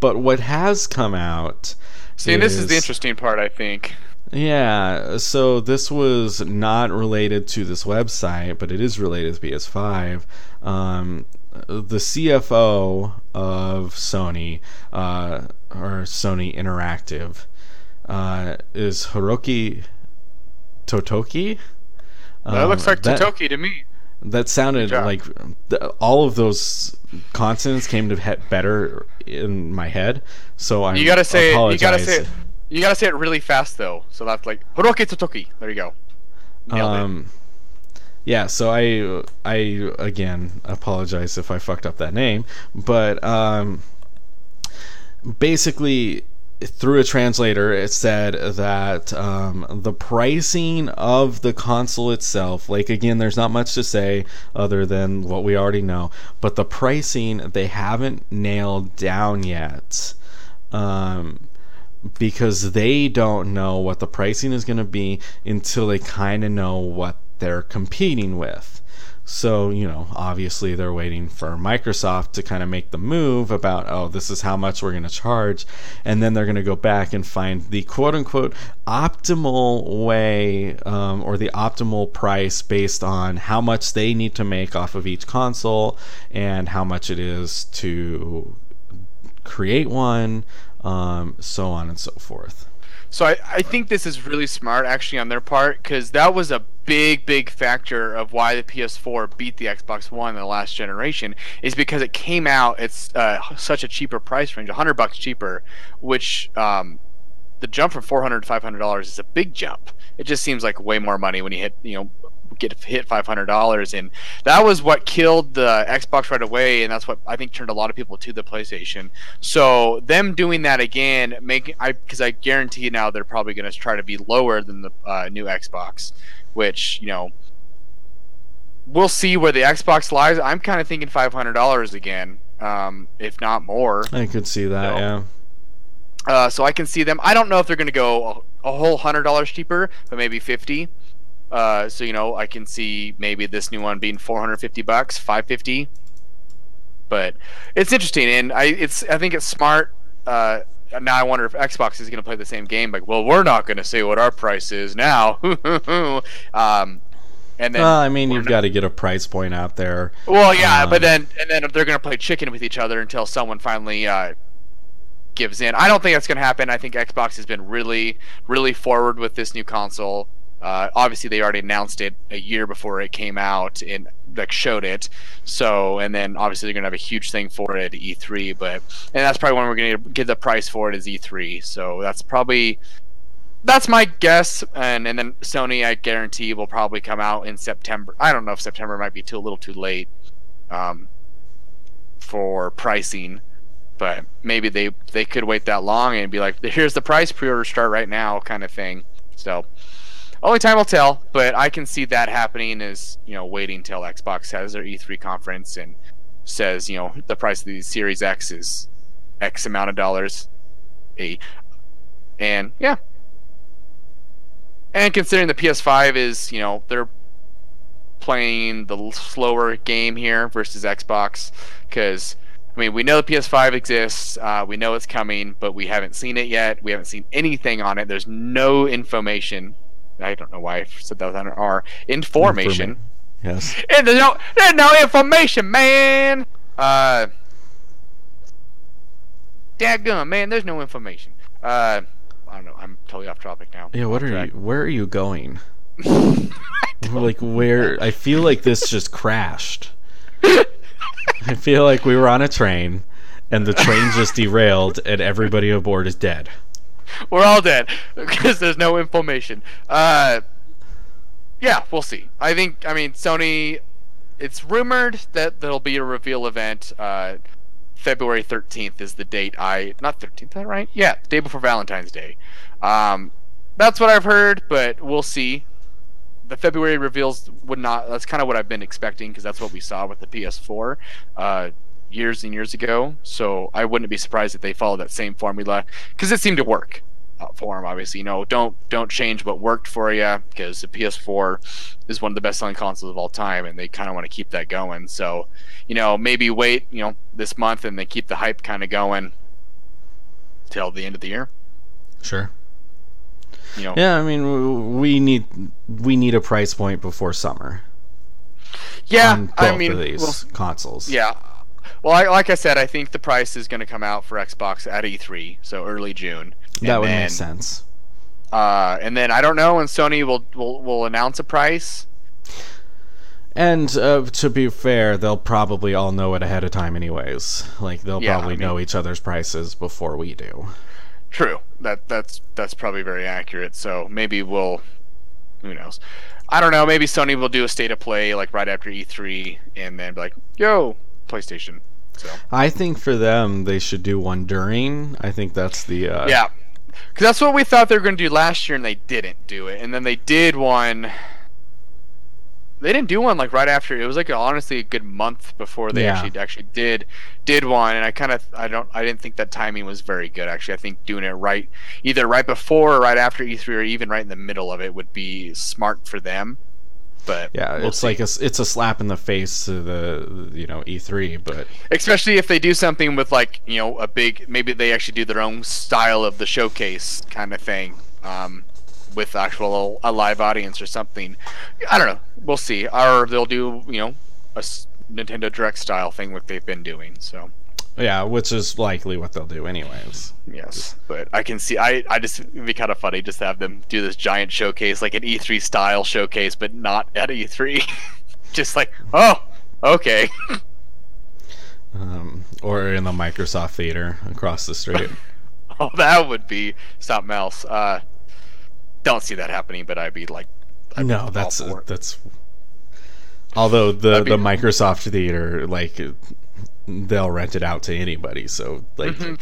but what has come out? See, and this is the interesting part, I think. Yeah. So this was not related to this website, but it is related to PS5. Um, the CFO of Sony, uh, or Sony Interactive, uh, is Hiroki Totoki. that looks Um, like that- Totoki to me. That sounded like all of those consonants came to he- better in my head. So I You gotta say it, you gotta say it, you gotta say it really fast though. So that's like Hiroki Totoki. There you go. Nailed it. Um, yeah. So I I again apologize if I fucked up that name, but um, basically through a translator it said that um, the pricing of the console itself like again there's not much to say other than what we already know but the pricing they haven't nailed down yet um, because they don't know what the pricing is going to be until they kind of know what they're competing with So, you know, obviously they're waiting for Microsoft to kind of make the move about, oh, this is how much we're going to charge. And then they're going to go back and find the quote unquote optimal way um, or the optimal price based on how much they need to make off of each console and how much it is to create one, um, so on and so forth. So I, I think this is really smart actually on their part because that was a big big factor of why the PS4 beat the Xbox One in the last generation is because it came out it's uh, such a cheaper price range, 100 bucks cheaper, which um, the jump from 400 to 500 dollars is a big jump. It just seems like way more money when you hit you know get hit five hundred dollars, and that was what killed the Xbox right away, and that's what I think turned a lot of people to the PlayStation. So them doing that again, making I because I guarantee now they're probably going to try to be lower than the uh, new Xbox, which you know we'll see where the Xbox lies. I'm kind of thinking five hundred dollars again, um, if not more. I could see that, you know? yeah. Uh, so I can see them. I don't know if they're going to go a, a whole hundred dollars cheaper, but maybe fifty. Uh, so you know, I can see maybe this new one being 450 bucks, 550. But it's interesting, and I it's I think it's smart. Uh, now I wonder if Xbox is going to play the same game. Like, well, we're not going to say what our price is now. um, and then, well, I mean, you've got to get a price point out there. Well, yeah, um, but then and then they're going to play chicken with each other until someone finally uh, gives in. I don't think that's going to happen. I think Xbox has been really, really forward with this new console. Uh, obviously, they already announced it a year before it came out and like showed it. So, and then obviously they're gonna have a huge thing for it at E3. But and that's probably when we're gonna get the price for it is E3. So that's probably that's my guess. And and then Sony, I guarantee, will probably come out in September. I don't know if September might be too a little too late um, for pricing. But maybe they they could wait that long and be like, here's the price, pre-order start right now, kind of thing. So only time will tell, but I can see that happening is, you know, waiting till Xbox has their E3 conference and says, you know, the price of the Series X is X amount of dollars. A and yeah. And considering the PS5 is, you know, they're playing the slower game here versus Xbox because I mean, we know the PS5 exists. Uh, we know it's coming, but we haven't seen it yet. We haven't seen anything on it. There's no information I don't know why I said that without an R. Information. Yes. And there's no there's no information, man. Uh. Dadgum, man. There's no information. Uh. I don't know. I'm totally off topic now. Yeah. What are track. you? Where are you going? like where? I feel like this just crashed. I feel like we were on a train, and the train just derailed, and everybody aboard is dead. We're all dead because there's no information. Uh, yeah, we'll see. I think. I mean, Sony. It's rumored that there'll be a reveal event. Uh, February 13th is the date. I not 13th, is that right? Yeah, the day before Valentine's Day. Um, that's what I've heard, but we'll see. The February reveals would not. That's kind of what I've been expecting because that's what we saw with the PS4. Uh, years and years ago. So I wouldn't be surprised if they follow that same formula because it seemed to work uh, for them. Obviously, you know, don't don't change what worked for you because the PS4 is one of the best selling consoles of all time, and they kind of want to keep that going. So, you know, maybe wait, you know, this month and they keep the hype kind of going till the end of the year. Sure. You know, yeah, I mean, we need we need a price point before summer. Yeah, I mean, these well, consoles. Yeah, well, I, like I said, I think the price is going to come out for Xbox at E3, so early June. That and would then, make sense. Uh, and then I don't know when Sony will will, will announce a price. And uh, to be fair, they'll probably all know it ahead of time, anyways. Like they'll yeah, probably I mean, know each other's prices before we do. True. That that's that's probably very accurate. So maybe we'll. Who knows? I don't know. Maybe Sony will do a state of play like right after E3, and then be like, "Yo, PlayStation." So I think for them, they should do one during. I think that's the uh... yeah, because that's what we thought they were going to do last year, and they didn't do it. And then they did one. They didn't do one like right after. It was like honestly a good month before they yeah. actually actually did did one. And I kind of I don't I didn't think that timing was very good. Actually, I think doing it right either right before or right after E3 or even right in the middle of it would be smart for them. But Yeah, we'll it's see. like a it's a slap in the face to the you know E3, but especially if they do something with like you know a big maybe they actually do their own style of the showcase kind of thing um, with actual a live audience or something. I don't know. We'll see. Or they'll do you know a nintendo direct style thing like they've been doing so yeah, which is likely what they'll do anyways. yes but i can see i i just it'd be kind of funny just to have them do this giant showcase like an e3 style showcase but not at e3 just like oh okay Um, or in the Microsoft Theater across the street. Oh, that would be something else. Uh, don't see that happening, but I'd be like, I'd no, all that's that's. Although the be- the Microsoft Theater, like, they'll rent it out to anybody, so like, Mhm.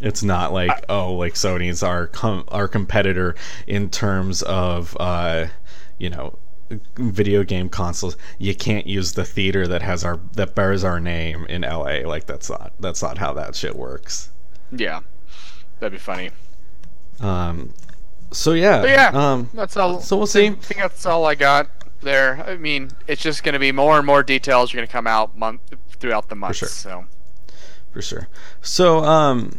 it's not like oh, like Sony's our com- our competitor in terms of uh, you know, video game consoles. You can't use the theater that has our that bears our name in LA. Like that's not that's not how that shit works. yeah, that'd be funny. Um, so yeah, But yeah, Um, That's all. So we'll see. I think that's all I got there. I mean, it's just going to be more and more details are going to come out month throughout the month. sure. So for sure. So, um,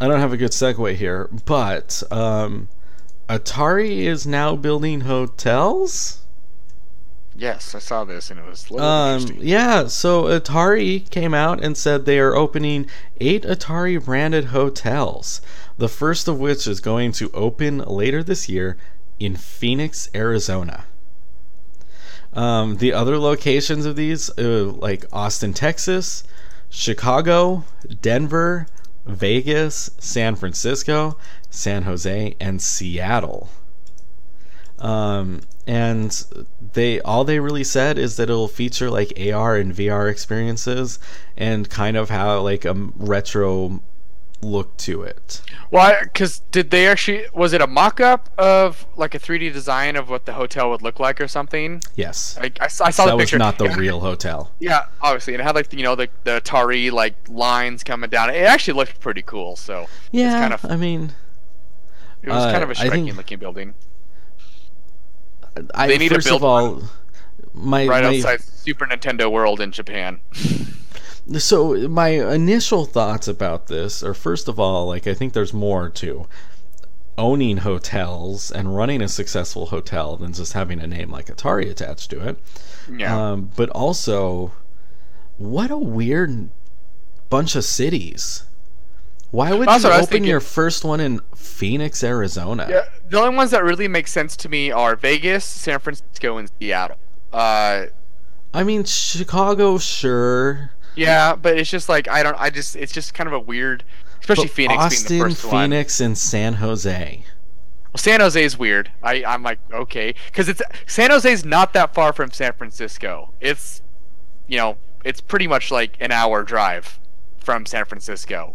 I don't have a good segue here, but um, Atari is now building hotels. yes, I saw this and it was a little Um, yeah, so Atari came out and said they are opening eight Atari branded hotels. The first of which is going to open later this year in Phoenix, Arizona. Um, the other locations of these, uh, like Austin, Texas, Chicago, Denver, Vegas, San Francisco, San Jose, and Seattle. Um, and they all they really said is that it'll feature like AR and VR experiences and kind of how like a retro look to it. Why? Because did they actually? Was it a mock-up of like a 3D design of what the hotel would look like or something? Yes. I, I, saw- I saw that the was not the It- real hotel. Yeah, obviously, and it had like you know the the Atari like lines coming down. It actually looked pretty cool. So Yeah, kind of- I mean, it was Uh, kind of a think- striking looking building I They need to build of all, my right my, outside Super Nintendo World in Japan. so my initial thoughts about this are first of all like i think there's more to owning hotels and running a successful hotel than just having a name like atari attached to it Yeah, um, but also what a weird bunch of cities why would That's you what I was open thinking. your first one in phoenix arizona yeah. The only ones that really make sense to me are Vegas, San Francisco, and Seattle. Uh, i mean chicago sure yeah, but it's just like I don't. I just it's just kind of a weird, especially but Phoenix austin being the first one. phoenix and san jose Well, San Jose is weird. I I'm like okay, because it's San Jose is not that far from San Francisco. It's, you know, it's pretty much like an hour drive from San Francisco,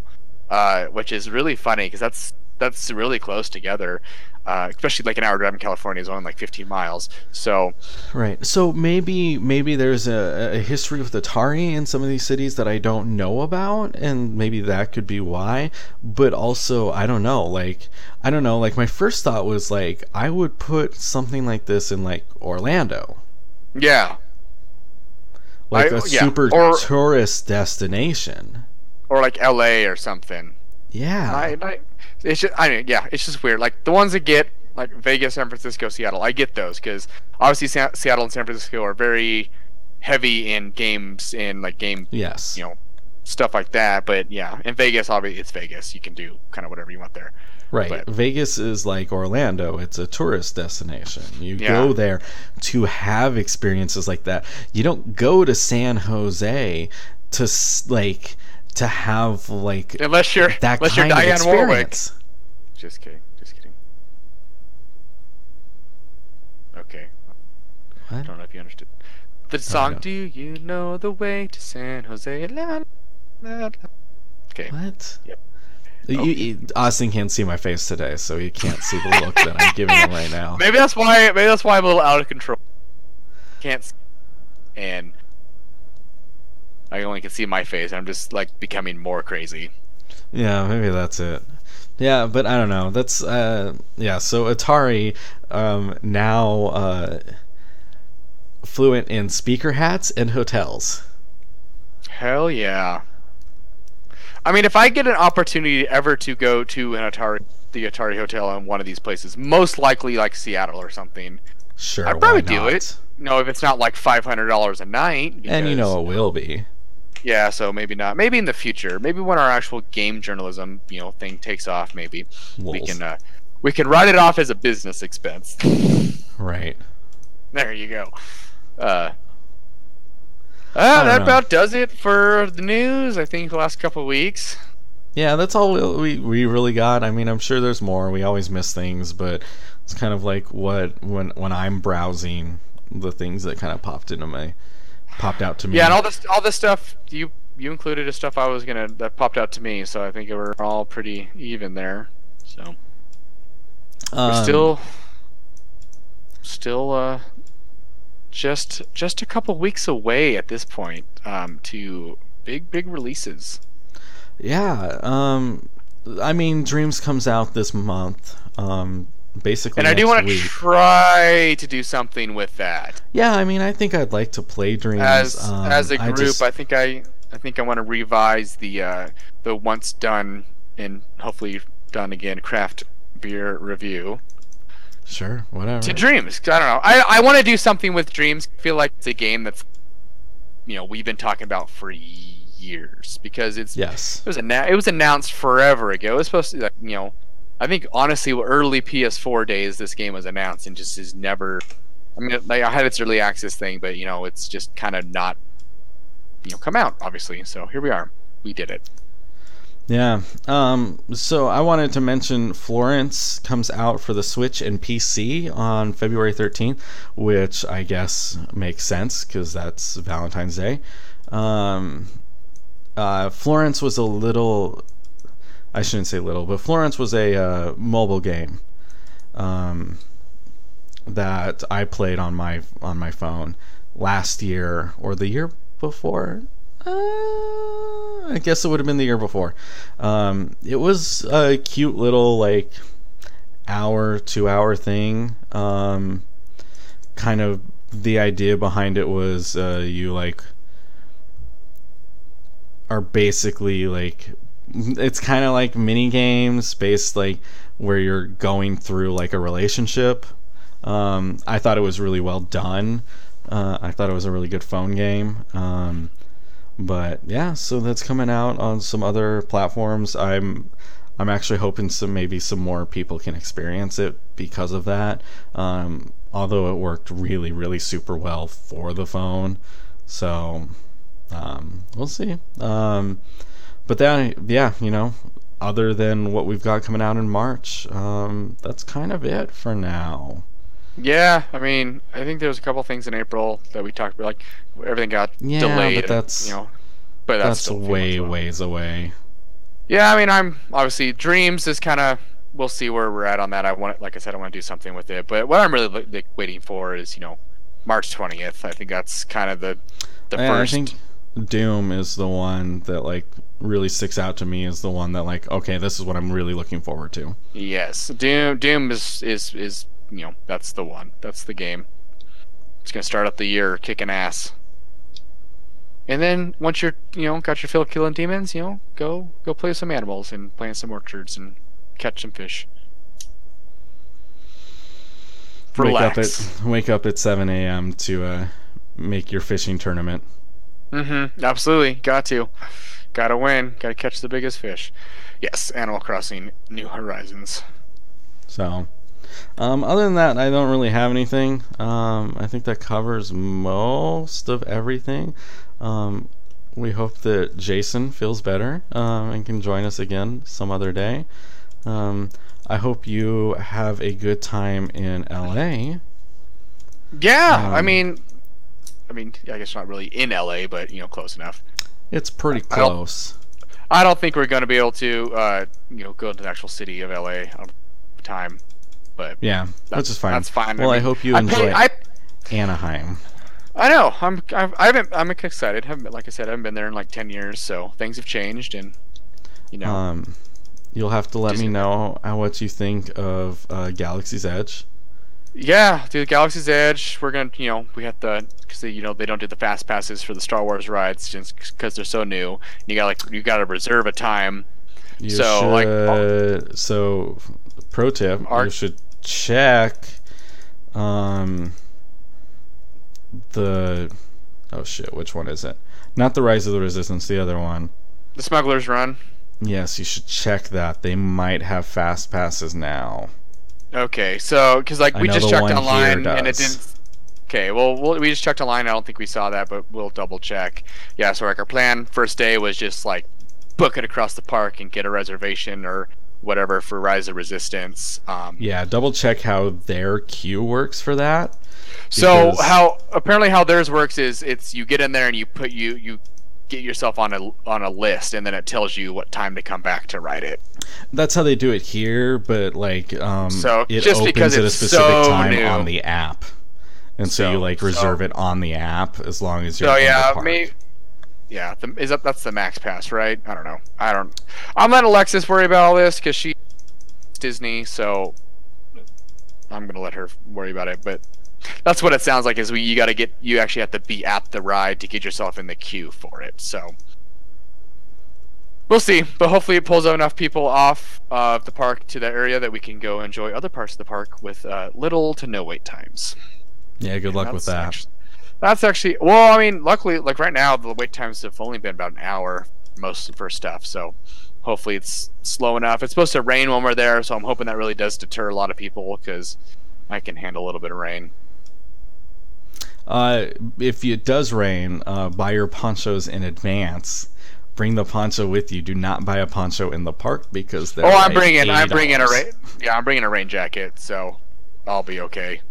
uh, which is really funny because that's that's really close together. Uh, especially like an hour drive in California is only like 15 miles. So Right. So maybe maybe there's a, a history with Atari in some of these cities that I don't know about, and maybe that could be why. But also, I don't know. Like, I don't know. Like, my first thought was like, I would put something like this in like Orlando, yeah, like I- a yeah, super or- tourist destination. or like L.A. or something. Yeah. I, I, it's just, I mean, yeah, it's just weird. Like the ones that get like Vegas, San Francisco, Seattle, I get those because obviously Sa- Seattle and San Francisco are very heavy in games and like game, yes. you know, stuff like that. But yeah, in Vegas, obviously it's Vegas. You can do kind of whatever you want there. Right. But- Vegas is like Orlando. It's a tourist destination. You Yeah. go there to have experiences like that. You don't go to San Jose to like to have like Unless you're that unless you're kind of Dionne Warwick. experience. Just kidding. Just kidding. Okay. I don't know if you understood. The oh, song don't. "Do You Know the Way to San Jose?" La, la, la. Okay. What? Yep. You, you- Austin can't see my face today, so he can't see the look that I'm giving him right now. Maybe that's why. Maybe that's why I'm a little out of control. Can't. s- And I only can see my face. I'm just like becoming more crazy. Yeah, maybe that's it. Yeah, but I don't know. That's uh yeah, so Atari um now uh fluent in speaker hats and hotels. Hell yeah. I mean, if I get an opportunity ever to go to an Atari, the Atari Hotel in one of these places, most likely like Seattle or something, Sure. I'd probably do it. No, if it's not like five hundred dollars a night. And you know it will be. Yeah, so maybe not. Maybe in the future. Maybe when our actual game journalism, you know, thing takes off, maybe we can uh, we can write it off as a business expense. Right. there you go. Uh, uh, that know. about does it for the news. I think the last couple of weeks. Yeah, that's all we, we we really got. I mean, I'm sure there's more. We always miss things, but it's kind of like what when when I'm browsing the things that kind of popped into my popped out to me. Yeah, and all this all this stuff you you included is stuff I was gonna that popped out to me, so I think we're all pretty even there. So we're Um, still still uh just just a couple weeks away at this point um to big big releases. Yeah. Um, I mean, Dreams comes out this month. Um, basically. And I do want to try to do something with that. Yeah, I mean, I think I'd like to play Dreams As um, as a I group, just- I think I I think I want to revise the uh the once done and hopefully done again craft beer review. sure, whatever. to Dreams, i don't know i, I want to do something with dreams I feel like it's a game that's you know we've been talking about for years because it's yes. it was anna- it was announced forever ago it was supposed to like, you know i think honestly early ps4 days this game was announced and just is never i mean like, i had its early access thing but you know it's just kind of not you know come out obviously so here we are we did it Yeah. Um, so I wanted to mention Florence comes out for the Switch and PC on February 13th, which I guess makes sense because that's Valentine's Day. Um, uh, Florence was a little. I shouldn't say little, but Florence was a uh, mobile game um, that I played on my on my phone last year or the year before. Uh, I guess it would have been the year before. Um, it was a cute little like hour, two hour thing. Um, kind of the idea behind it was uh, you like are basically like it's kind of like mini games based like where you're going through like a relationship. Um, I thought it was really well done. Uh, I thought it was a really good phone game. Um, but yeah, so that's coming out on some other platforms. I'm I'm actually hoping some maybe some more people can experience it because of that. Um, although it worked really really super well for the phone, so um, we'll see. But then yeah, you know, other than what we've got coming out in March, um, that's kind of it for now. Yeah, I mean, I think there was a couple things in April that we talked about, like everything got Yeah, delayed. but and, that's- you know, but that's, That's, still a few way ways away. Yeah, I mean, I'm obviously dreams is kind of we'll see where we're at on that. I want, like I said, I want to do something with it. But what I'm really like, waiting for is you know March 20th. I think that's kind of the the I, I first. think Doom is the one that like really sticks out to me is the one that like okay, this is what I'm really looking forward to. Yes, Doom. Doom is is is you know that's the one. That's the game. It's gonna start up the year kicking ass. And then once you're you know got your fill killing demons, you know go go play with some animals and plant some orchards and catch some fish. Relax. Wake up at wake up at 7 a.m. to uh, make your fishing tournament. Mm-hmm. Absolutely. Got to. Got to win. Got to catch the biggest fish. Yes. Animal Crossing: New Horizons. So, um, other than that, I don't really have anything. Um, I think that covers most of everything. Um, we hope that Jason feels better um, and can join us again some other day. Um, I hope you have a good time in LA. Yeah. I Um, mean, I mean, I guess not really in LA, but you know, close enough. It's pretty I don't- close. I don't think we're going to be able to, uh, you know, go to the actual city of LA on time. But Yeah, that's which is fine. That's fine. Well, I mean, hope you I enjoy I, Anaheim. I know. I'm. I've, I haven't. I'm excited. I haven't been, like I said, I haven't been there in like ten years, so things have changed, and you know. Um, You'll have to let Just- me know what you think of uh, Galaxy's Edge. Yeah, do the Galaxy's Edge. We're gonna, you know, we have to because you know they don't do the fast passes for the Star Wars rides just because they're so new. You got like you got to reserve a time. You So, like, should, so pro tip, you should check um the oh shit, which one is it? Not the Rise of the Resistance, the other one. The Smuggler's Run. Yes, you should check that. They might have fast passes now. Okay, so because like I we just checked online and it didn't. Okay, well, we'll we just checked online. I don't think we saw that, but we'll double check. Yeah, so like our plan first day was just like book it across the park and get a reservation or whatever for Rise of Resistance. Um, Yeah, double check how their queue works for that. So how apparently how theirs works is it's you get in there and you put you you get yourself on a on a list and then it tells you what time to come back to ride it. That's how they do it here, but like um So, it just opens because at a specific so time new. on the app. And so, So- you like so- reserve it on the app as long as you're So yeah, me. Yeah, the, is that that's the max pass, right? I don't know. I don't. I'm letting Alexis worry about all this because she Disney, so I'm gonna let her worry about it. But that's what it sounds like. Is we you got to get you actually have to be at the ride to get yourself in the queue for it. So we'll see. But hopefully it pulls enough people off of the park to that area that we can go enjoy other parts of the park with uh, little to no wait times. Yeah, good luck with that. actu- that's actually well. I mean, luckily, like right now, the wait times have only been about an hour most for stuff. So hopefully, it's slow enough. It's supposed to rain when we're there, so I'm hoping that really does deter a lot of people because I can handle a little bit of rain. Uh, if it does rain, uh, buy your ponchos in advance. Bring the poncho with you. Do not buy a poncho in the park because they're oh, I'm like bringing. I'm bringing a rain. Yeah, I'm bringing a rain jacket, so I'll be okay.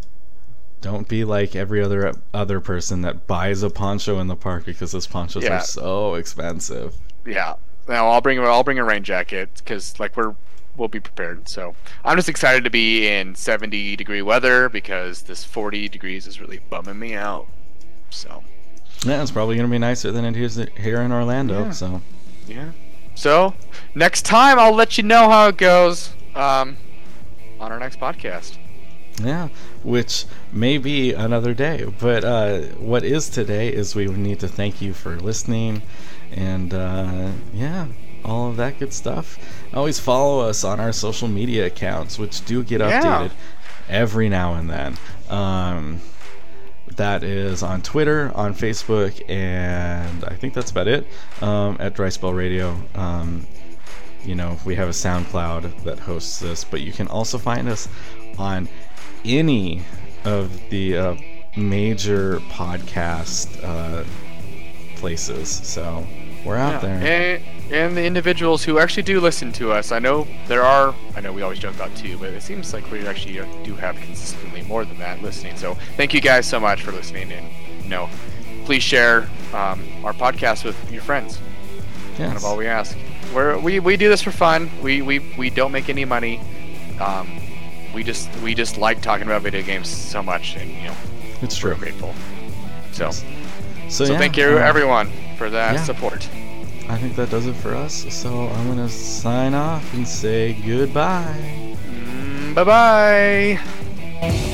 Don't be like every other other person that buys a poncho in the park because those ponchos Yeah. are so expensive. Yeah. No, I'll bring. I'll bring a rain jacket because like we're we'll be prepared. So I'm just excited to be in 70 degree weather because this 40 degrees is really bumming me out. So. Yeah, it's probably gonna be nicer than it is here in Orlando. Yeah. So Yeah. So next time I'll let you know how it goes um, on our next podcast. yeah, which may be another day. But uh, what is today is we need to thank you for listening, and uh, yeah, all of that good stuff. Always follow us on our social media accounts, which do get Yeah. updated every now and then. Um, that is on Twitter, on Facebook, and I think that's about it. Um, at Dry Spell Radio. Um, you know, we have a SoundCloud that hosts this, but you can also find us on any of the uh, major podcast uh, places. So we're out Yeah. there. And, and the individuals who actually do listen to us. I know there are. I know we always joke about two, but it seems like we actually do have consistently more than that listening. So thank you guys so much for listening, and you know, please share um, our podcast with your friends. kind Yes. of all we ask. We're, we we do this for fun. We we, we don't make any money. Um, we just we just like talking about video games so much, and you know It's we're true. grateful. So So, so yeah, thank you uh, everyone for that yeah. support. I think that does it for us. So I'm gonna sign off and say goodbye. Mm, bye bye.